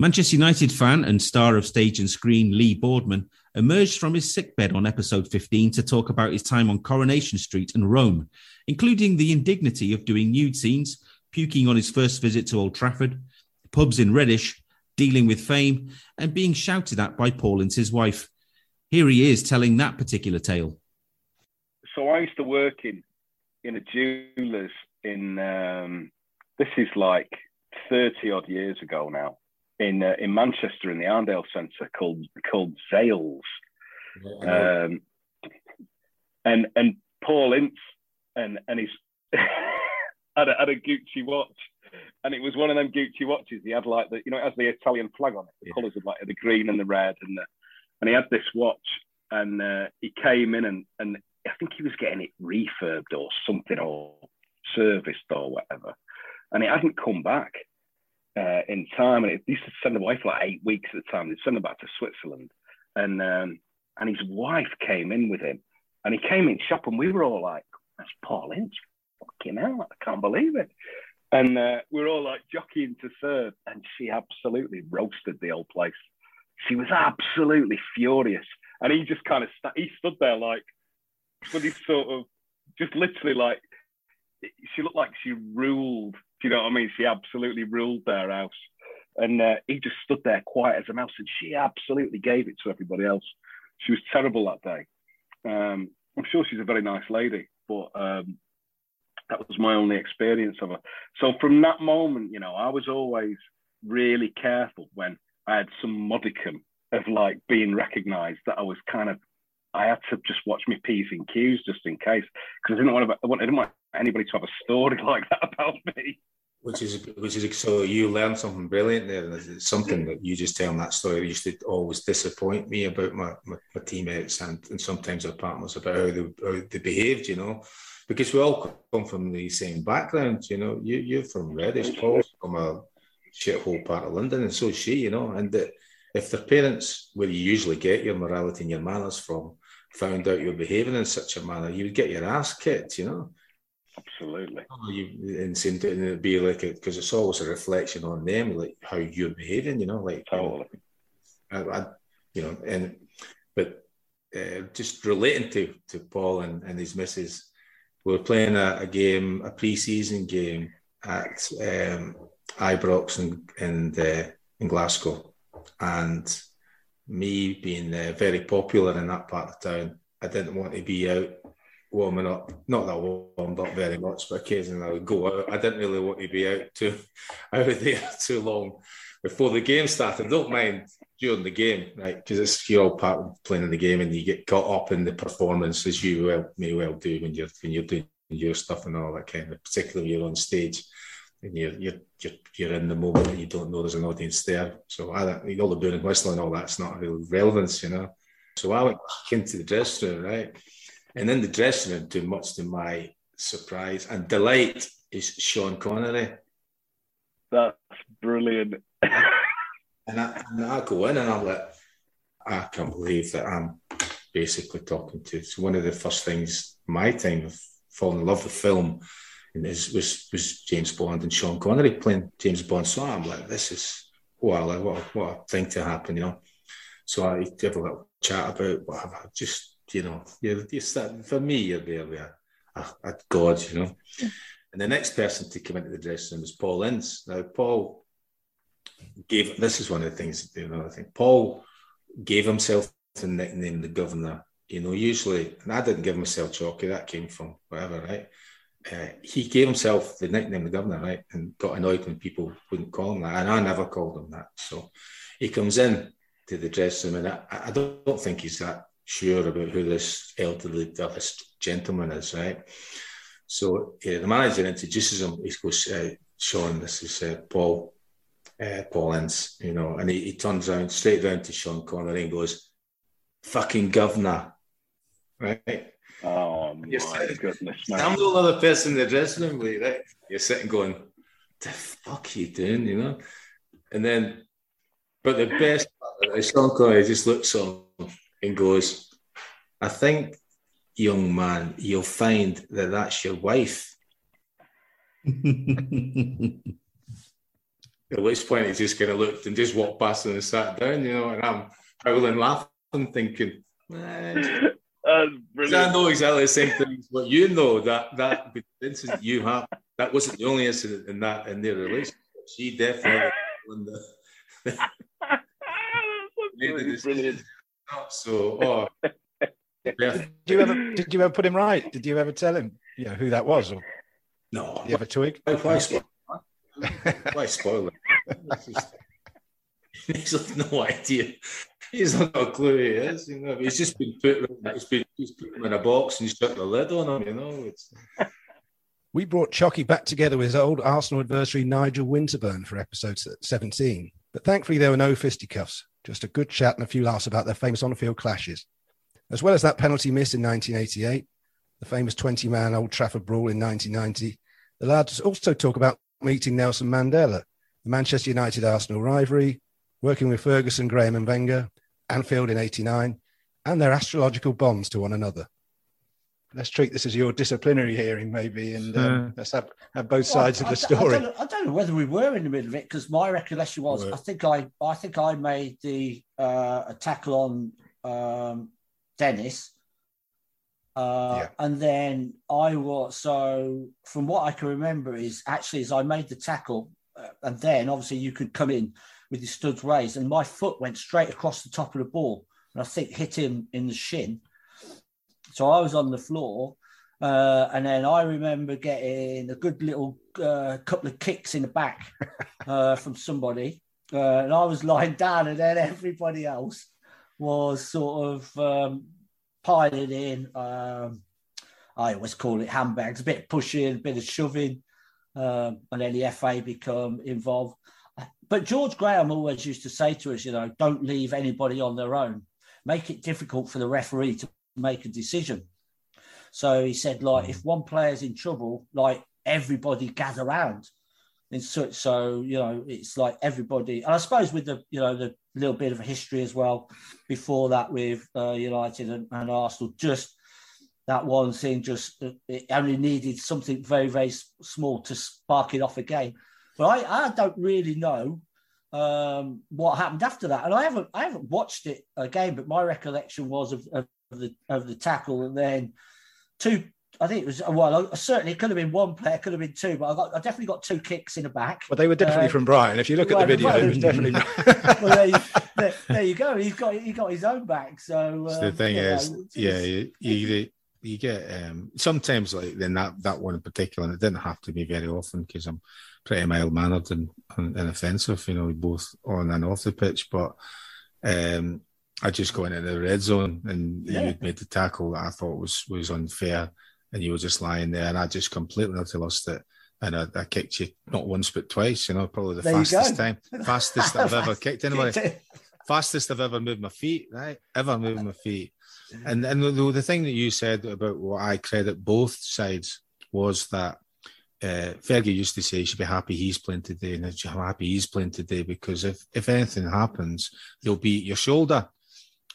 S4: Manchester United fan and star of stage and screen Lee Boardman emerged from his sickbed on episode 15 to talk about his time on Coronation Street and Rome, including the indignity of doing nude scenes, puking on his first visit to Old Trafford, pubs in Reddish, dealing with fame, and being shouted at by Paul and his wife. Here he is telling that particular tale.
S24: so I used to work in in a jewelers in um, this is like thirty odd years ago now in uh, in Manchester in the Arndale Centre called called Zales, um, and and Paul Ince and and he's had a, had a Gucci watch. And it was one of them Gucci watches. He had like the, you know, it has the Italian flag on it. The colours of like the green and the red, and the, and he had this watch. And uh, he came in and and I think he was getting it refurbed or something or serviced or whatever. And it hadn't come back uh, in time. And it used to send away for like eight weeks at a time. They'd send them back to Switzerland. And um, and his wife came in with him. And he came in shop and we were all like, that's Paul Ince. Fucking hell, I can't believe it. And uh, we are all like jockeying to serve. And she absolutely roasted the old place. She was absolutely furious. And he just kind of, sta he stood there like, with his sort of, just literally like, she looked like she ruled. Do you know what I mean? She absolutely ruled their house. And uh, he just stood there quiet as a mouse, and she absolutely gave it to everybody else. She was terrible that day. Um, I'm sure she's a very nice lady, but um, that was my only experience of her. So from that moment, you know, I was always really careful when I had some modicum of like being recognised that I was kind of I had to just watch my P's and Q's just in case because I didn't want to, I didn't want anybody to have a story like that about me.
S6: Which is which is so you learned something brilliant there, it's something that you just telling that story used to always disappoint me about my, my, my teammates and, and sometimes our partners about how they how they behaved, you know, because we all come from the same background, you know. You you're from Reddish, Paul's from a shithole part of London, and so is she, you know, and that if their parents, where you usually get your morality and your manners from, found out you're behaving in such a manner, you would get your ass kicked, you know.
S24: Absolutely.
S6: You and seem to and it'd be like it because it's always a reflection on them, like how you're behaving, you know, like
S24: totally.
S6: I, I, you know, and but uh, just relating to to Paul and, and his missus, we were playing a, a game, a pre-season game at um, Ibrox in in, uh, in Glasgow, and me being uh, very popular in that part of town, I didn't want to be out warming up. Not that I warmed up very much, but occasionally I would go out. I didn't really want to be out too out there too long before the game started. Don't mind during the game, right? Because it's you're all part of playing in the game, and you get caught up in the performance as you well may well do when you're when you're doing your stuff and all that kind of. Particularly when you're on stage and you're you're you're, you're in the moment and you don't know there's an audience there. So I all the booing and whistling and all that's not real relevance, you know. So I went back into the dressing room, right? And in the dressing room, too much to my surprise and delight, is Sean Connery.
S24: That's brilliant.
S6: And I, and I go in and I'm like, I can't believe that I'm basically talking to. It's one of the first things my time of falling in love with film and is, was was James Bond and Sean Connery playing James Bond. So I'm like, this is well, like, what, a- what a thing to happen, you know. So I have a little chat about whatever, just you know, you're, you're start, for me, you're really a, a, a god, you know. And the next person to come into the dressing room was Paul Ince. Now, Paul gave this is one of the things. I think Paul gave himself the nickname the governor. You know, usually, and I didn't give myself Choccy. That came from whatever, right? Uh, he gave himself the nickname the governor, right, and got annoyed when people wouldn't call him that, and I never called him that. So he comes in to the dressing room, and I, I don't, don't think he's that sure about who this elderly, this gentleman is, right? So yeah, the manager introduces him. He goes, uh, "Sean, this is uh, Paul, uh, Paul Ince," you know, and he, he turns around straight round to Sean Connery and goes, "Fucking governor," right?
S24: Oh
S6: You're
S24: my
S6: sitting-
S24: goodness,
S6: I'm the only other person in the dressing room, with you, right? You're sitting going, "The fuck are you doing?" You know, and then, but the best part is Sean Connery just looks on and goes, "I think." Young man, you'll find that that's your wife. At which point he just kind of looked and just walked past and sat down, you know, and I'm howling, laughing, thinking, "Man,
S24: That's
S6: 'cause
S24: brilliant.
S6: I know exactly the same thing as what you know that that incident you have that wasn't the only incident in that in their relationship. She definitely won the made the decision. So, oh, yeah.
S5: Did you ever did you ever put him right? Did you ever tell him you know who that was? Or
S6: no,
S5: did you ever twig?
S6: Why, why spoil? Why spoil it? Just- He's got no idea. He's got a clue who he is. You know, he's just been put. He's been. He's put him in a box and he's shut the lid on him. You know, it's
S5: We brought Choccy back together with his old Arsenal adversary Nigel Winterburn for episode 17. But thankfully, there were no fisticuffs, just a good chat and a few laughs about their famous on field clashes. As well as that penalty miss in 1988, the famous 20 man Old Trafford brawl in 1990, the lads also talk about meeting Nelson Mandela, the Manchester United Arsenal rivalry, working with Ferguson, Graham, and Wenger, Anfield in 89, and their astrological bonds to one another. Let's treat this as your disciplinary hearing, maybe, and um, let's have, have both sides
S25: Well,
S5: of the
S25: I- I
S5: story.
S25: don't, I don't know whether we were in the middle of it because my recollection was
S5: Were.
S25: I think I I think I made the uh, a tackle on um, Dennis, uh, and then I was so from what I can remember is actually as I made the tackle, and then obviously you could come in with your studs raised, and my foot went straight across the top of the ball, and I think hit him in the shin. So I was on the floor, uh, and then I remember getting a good little uh, couple of kicks in the back uh, from somebody, uh, and I was lying down, and then everybody else was sort of um, piling in. Um, I always call it handbags, a bit of pushing, a bit of shoving, um, and then the FA become involved. But George Graham always used to say to us, you know, don't leave anybody on their own. Make it difficult for the referee to make a decision. So he said, like, if one player's in trouble, like everybody gather round. And so, so you know, it's like everybody. And I suppose with the, you know, the little bit of history as well before that with uh, United and, and Arsenal, just that one thing, just uh, it only needed something very, very small to spark it off again. But I, I don't really know um, what happened after that, and I haven't, I haven't watched it again. But my recollection was of, of the of the tackle, and then two. I think it was well. I, certainly, it could have been one player, could have been two, but I got, I definitely got two kicks in the back.
S5: But they were definitely
S25: Uh,
S5: from Brian. If you look at the
S25: well,
S5: video, it was definitely.
S25: well, there, you, there, there you go. He's got he got his own back. So um,
S26: the thing
S25: know,
S26: is, yeah, you, you, you get um, sometimes like then that that one in particular, and it didn't have to be very often because I'm pretty mild mannered and, and, and offensive, you know, both on and off the pitch. But um, I just got into the red zone, and
S25: Yeah.
S26: you made the tackle that I thought was was unfair, and you were just lying there, and I just completely utterly lost it. And I, I kicked you not once but twice, you know, probably the
S25: There
S26: fastest time, fastest I've ever kicked anybody fastest I've ever moved my feet, right? Ever moved my feet. And and the, the thing that you said about what I credit both sides was that
S6: uh, Fergie used to say he should be happy he's playing today, and I'm happy he's playing today because if if anything happens, he'll be at your shoulder,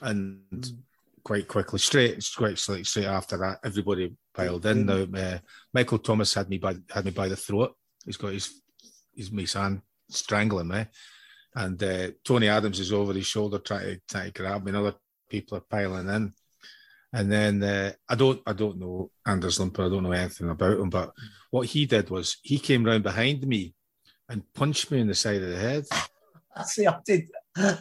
S6: and quite quickly, straight quite straight, straight after that, everybody piled in. Now uh, Michael Thomas had me by had me by the throat. He's got his his my son strangling me, and uh, Tony Adams is over his shoulder trying to trying to grab me. And other people are piling in. And then uh, I don't I don't know Anders Limpar, I don't know anything about him, but what he did was he came round behind me and punched me in the side of the head.
S25: See, I did.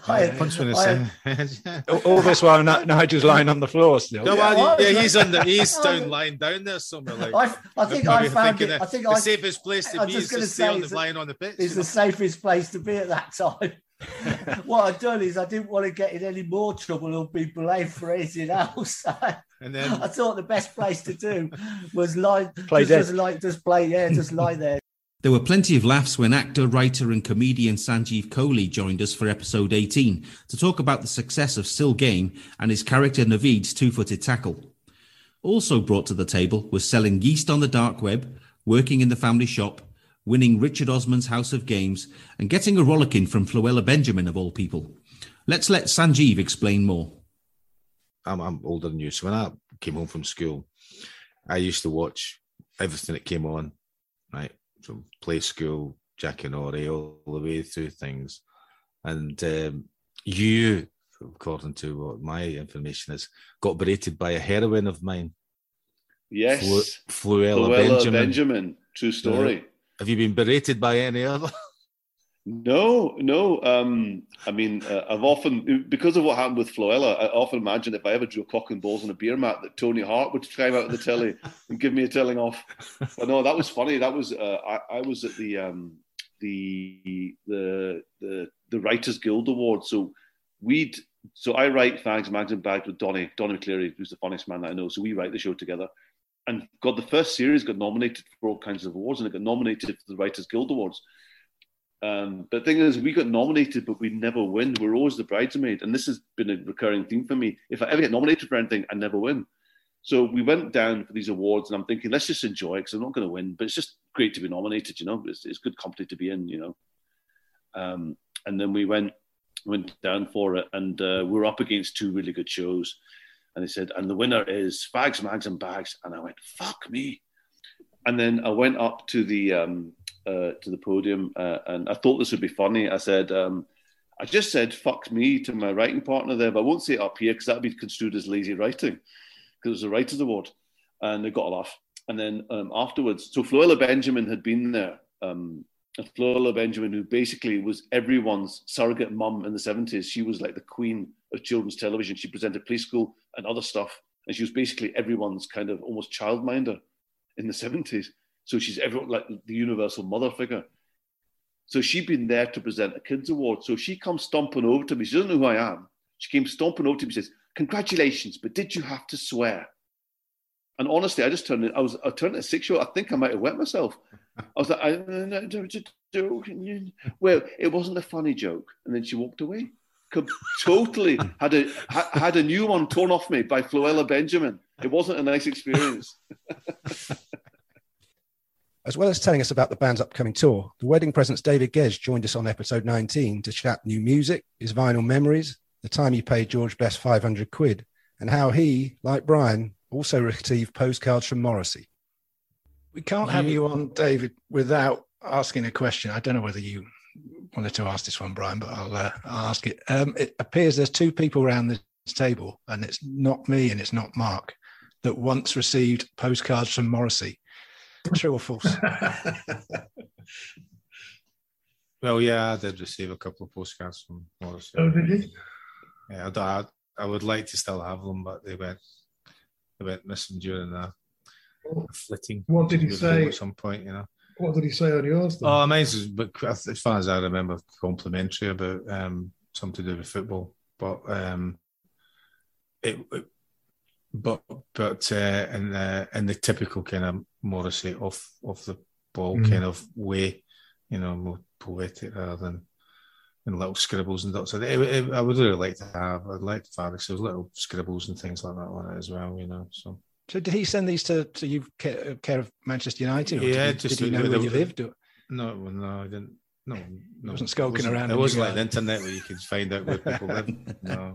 S6: I punched me in the
S25: I-
S6: side of the head.
S8: All, all this while Ni- Nigel's lying on the floor still.
S6: No,
S25: Yeah,
S6: well,
S25: I
S6: yeah,
S25: was-
S6: he's under, he's down, lying down there somewhere. Like,
S25: I, I think I found it. I think
S6: the
S25: I,
S6: safest place to
S25: I'm
S6: be
S25: just
S6: is
S25: gonna
S6: to stay on
S25: say
S6: the
S25: it's-
S6: lying on the pitch.
S25: It's
S6: you know?
S25: the safest place to be at that time. what I'd done is I didn't want to get in any more trouble or be blamed for anything else.
S6: And then
S25: I thought the best place to do was lie,
S4: Play
S25: just,
S4: dead.
S25: just like just play, yeah, just lie there.
S4: There were plenty of laughs when actor, writer, and comedian Sanjeev Kohli joined us for episode 18 to talk about the success of Still Game and his character Naveed's two footed tackle. Also brought to the table was selling yeast on the dark web, working in the family shop, winning Richard Osman's House of Games, and getting a rollicking from Floella Benjamin, of all people. Let's let Sanjeev explain more.
S6: I'm, I'm older than you. So when I came home from school, I used to watch everything that came on, right? From play school, Jackanory, all the way through things. And um, you, according to what my information is, got berated by a heroine of mine.
S27: Yes.
S6: Flu- Fluella,
S27: Luella
S6: Benjamin.
S27: Benjamin. True story.
S6: Have you been berated by any other?
S27: No, no. Um, I mean, uh, I've often, because of what happened with Floella, I often imagine if I ever drew cock and balls on a beer mat, that Tony Hart would climb out of the telly and give me a telling off. But no, that was funny. That was uh, I, I was at the um, the the the the Writers Guild Award. So we'd so I write Fags, Mags and Bags with Donny Donny McLeary, who's the funniest man that I know. So we write the show together. And got the first series got nominated for all kinds of awards, and it got nominated for the Writers Guild Awards. Um, but the thing is, we got nominated, but we never win. We're always the bridesmaid, and this has been a recurring theme for me. If I ever get nominated for anything, I never win. So we went down for these awards, and I'm thinking, let's just enjoy it because I'm not going to win, but it's just great to be nominated. You know, it's, it's good company to be in. You know, um, and then we went went down for it, and uh, we're up against two really good shows, and they said, and the winner is Fags, Mags, and Bags, and I went, fuck me. And then I went up to the um, uh, to the podium, uh, and I thought this would be funny. I said, um, I just said "fuck me" to my writing partner there, but I won't say it up here because that'd be construed as lazy writing, because it was a writers' award, and they got a laugh. And then um, afterwards, so Floella Benjamin had been there. Um, and Floella Benjamin, who basically was everyone's surrogate mum in the seventies, she was like the queen of children's television. She presented Play School and other stuff, and she was basically everyone's kind of almost childminder in the seventies. So she's everyone like the universal mother figure. So she'd been there to present a kids award. So she comes stomping over to me. She doesn't know who I am. She came stomping over to me. and Says, "Congratulations, but did you have to swear?" And honestly, I just turned. it- I was. I turned a six year old. I think I might have wet myself. I was like, I, I, I, just joking. Well, it wasn't a funny joke. And then she walked away. Totally had a ha- had a new one torn off me by Floella Benjamin. It wasn't a nice experience.
S5: As well as telling us about the band's upcoming tour, the Wedding Present's David Gedge joined us on episode 19 to chat new music, his vinyl memories, the time he paid George Best 500 quid, and how he, like Brian, also received postcards from Morrissey.
S8: We can't have you on, David, without asking a question. I don't know whether you wanted to ask this one, Brian, but I'll, uh, I'll ask it. Um, it appears there's two people around this table, and it's not me and it's not Mark, that once received postcards from Morrissey. True or false?
S6: Well, yeah, I did receive a couple of postcards from Morrissey.
S28: Oh, did you?
S6: Yeah, I, I, I would like to still have them, but they went they went missing during a, a flitting.
S28: What did he say?
S6: At some point, you know.
S28: What did he say on yours? Then?
S6: Oh, mine's but as far as I remember, complimentary about um, something to do with football. But um, it, it- but but uh, in the in the typical kind of Morrissey off off the ball
S28: Mm.
S6: kind of way, you know, more poetic rather than and little scribbles and dots. So I would really like to have. I'd like to have so little scribbles and things like that on it as well. You know, so
S8: So did he send these to, to you care, care of Manchester United? Or
S6: yeah,
S8: did he,
S6: just
S8: did he know where you lived? Or?
S6: No, well, no, I didn't. No, no,
S8: wasn't skulking
S6: wasn't-
S8: around
S6: It wasn't like the internet where you could find out where people live. No,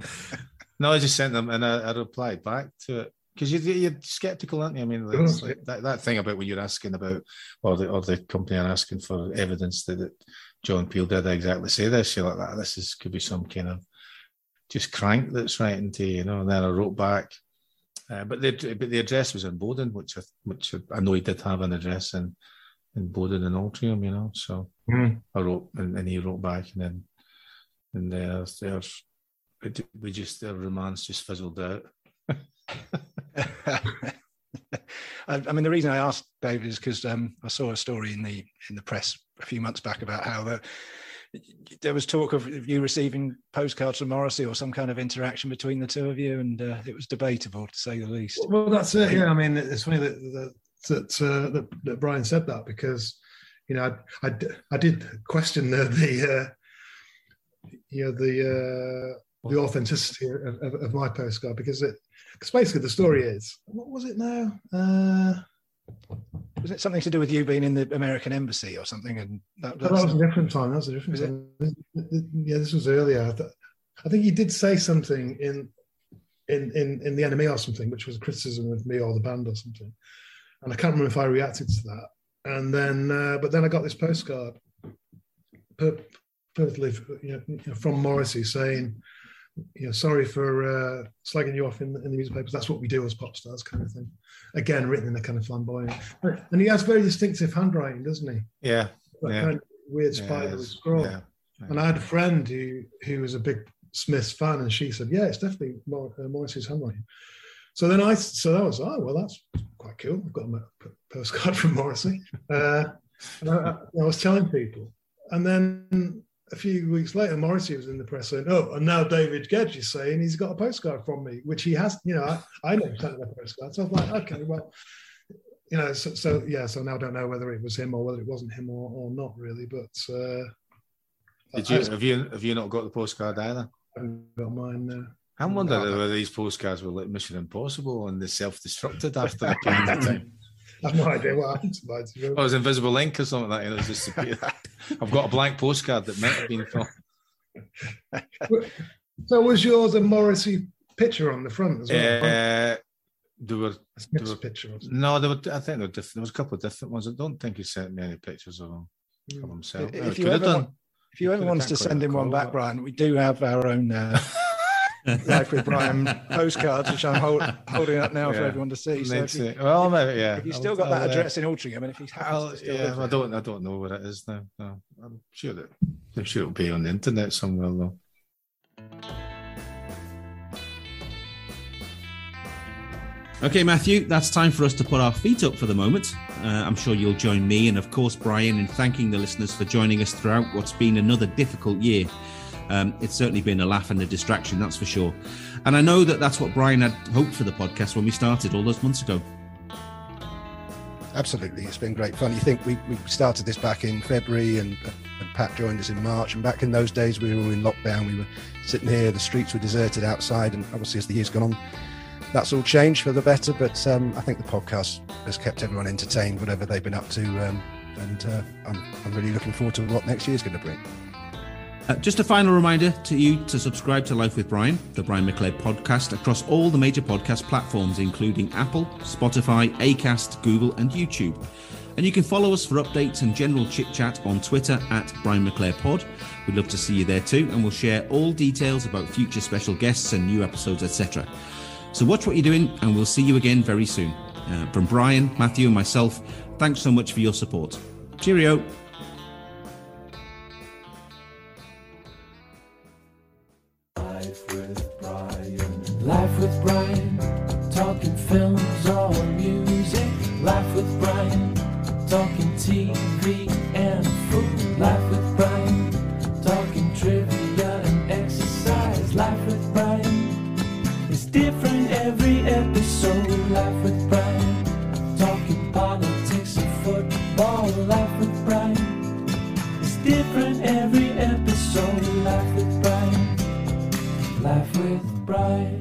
S6: no, I just sent them and I, I replied back to it because you, you're skeptical, aren't you? I mean, like, that, that thing about when you're asking about, or the or the company are asking for evidence that it, John Peel did exactly say this. You're like, "Ah, this is could be some kind of just crank that's writing to you, you know. And then I wrote back, uh, but the but the address was in Bowdon, which I, which I know he did have an address in in Bowdon and Altrincham, you know. So
S29: Mm.
S6: I wrote, and, and he wrote back, and then and there's there's it, we just the romance just fizzled out.
S8: I, I mean, the reason I asked David is because um, I saw a story in the in the press a few months back about how the, there was talk of you receiving postcards from Morrissey or some kind of interaction between the two of you, and uh, it was debatable to say the least.
S28: Well, that's it. Yeah, I mean, it's funny that that that, uh, that, that Brian said that because you know I, I, I did question the, the uh, you know the uh, the authenticity of, of, of my postcard because it because basically the story is what was it now? Uh,
S8: Was it something to do with you being in the American embassy or something? And that,
S28: that was a different time. That was a different
S8: Was it?
S28: Yeah, this was earlier. I, think he did say something in in in in the NME or something, which was a criticism of me or the band or something. And I can't remember if I reacted to that. And then, uh, but then I got this postcard, per- perfectly you know, from Morrissey saying, you know, sorry for uh, slagging you off in, in the newspapers. That's what we do as pop stars, kind of thing. Again, written in a kind of flamboyant, and he has very distinctive handwriting, doesn't he?
S6: Yeah,
S28: that
S6: yeah.
S28: kind of weird
S6: Yeah,
S28: spiderly scroll.
S6: yeah,
S28: And I had a friend who who was a big Smiths fan, and she said, "Yeah, it's definitely Mor- uh, Morrissey's handwriting." So then I, so I was, oh well, that's quite cool. I've got a postcard from Morrissey, uh, and I- I was telling people, and then a few weeks later, Morrissey was in the press saying, "Oh, and now David Gedge is saying he's got a postcard from me, which he has. You know, I, I never sent him a postcard, so I was like, okay, well." You know, so, so yeah, so now I don't know whether it was him or whether it wasn't him or, or not really, but uh,
S6: Did you have you have you not got the postcard either?
S28: I got mine. Uh,
S6: I'm wondering whether these postcards were like Mission Impossible and they self-destructed after a period of time.
S28: I've no idea what happened to mine. to be.
S6: Oh, it was invisible ink or something like that. You know, it's just I've got a blank postcard that might have been from.
S28: So was yours a Morrissey picture on the front as well?
S6: Uh, there were, there were
S28: picture.
S6: No, there were. I think there were different. There was a couple of different ones. I don't think he sent me any pictures of them of himself.
S8: If, if you ever
S6: done.
S8: want, if you ever wants to send him one back, Brian, we do have our own uh, Life with Brian postcards, which I'm hold, holding up now for everyone to see. So if you,
S6: well, maybe, yeah.
S8: if you
S6: I'll-
S8: still got that
S6: I'll, uh,
S8: address in Altrincham, and if he's
S6: I'll,
S8: still
S6: yeah, I don't. I don't know where it is now. No, I'm sure that I'm sure it'll be on the internet somewhere though.
S4: Okay, Matthew, that's time for us to put our feet up for the moment. Uh, I'm sure you'll join me and, of course, Brian in thanking the listeners for joining us throughout what's been another difficult year. Um, it's certainly been a laugh and a distraction, that's for sure. And I know that that's what Brian had hoped for the podcast when we started all those months ago.
S8: Absolutely, it's been great fun. You think we, we started this back in February, and, and Pat joined us in March. And back in those days, we were all in lockdown. We were sitting here, the streets were deserted outside, and obviously, as the years gone on, that's all changed for the better. But um, I think the podcast has kept everyone entertained, whatever they've been up to, um, and uh, I'm, I'm really looking forward to what next year's going to bring.
S4: Uh, just a final reminder to you to subscribe to Life with Brian, the Brian McClair podcast, across all the major podcast platforms, including Apple, Spotify, Acast, Google, and YouTube. And you can follow us for updates and general chit chat on Twitter at Brian McClair Pod. We'd love to see you there too, and we'll share all details about future special guests and new episodes, etc. So watch what you're doing, and we'll see you again very soon. Uh, from Brian, Matthew, and myself, thanks so much for your support. Cheerio.
S3: With Brian. Talking films or music. Life with Brian. Talking TV and food. Life with Brian. Talking trivia and exercise. Life with Brian. It's different every episode. Life with Brian. Talking politics and football. Life with Brian. It's different every episode. Life with Brian. Life with Brian.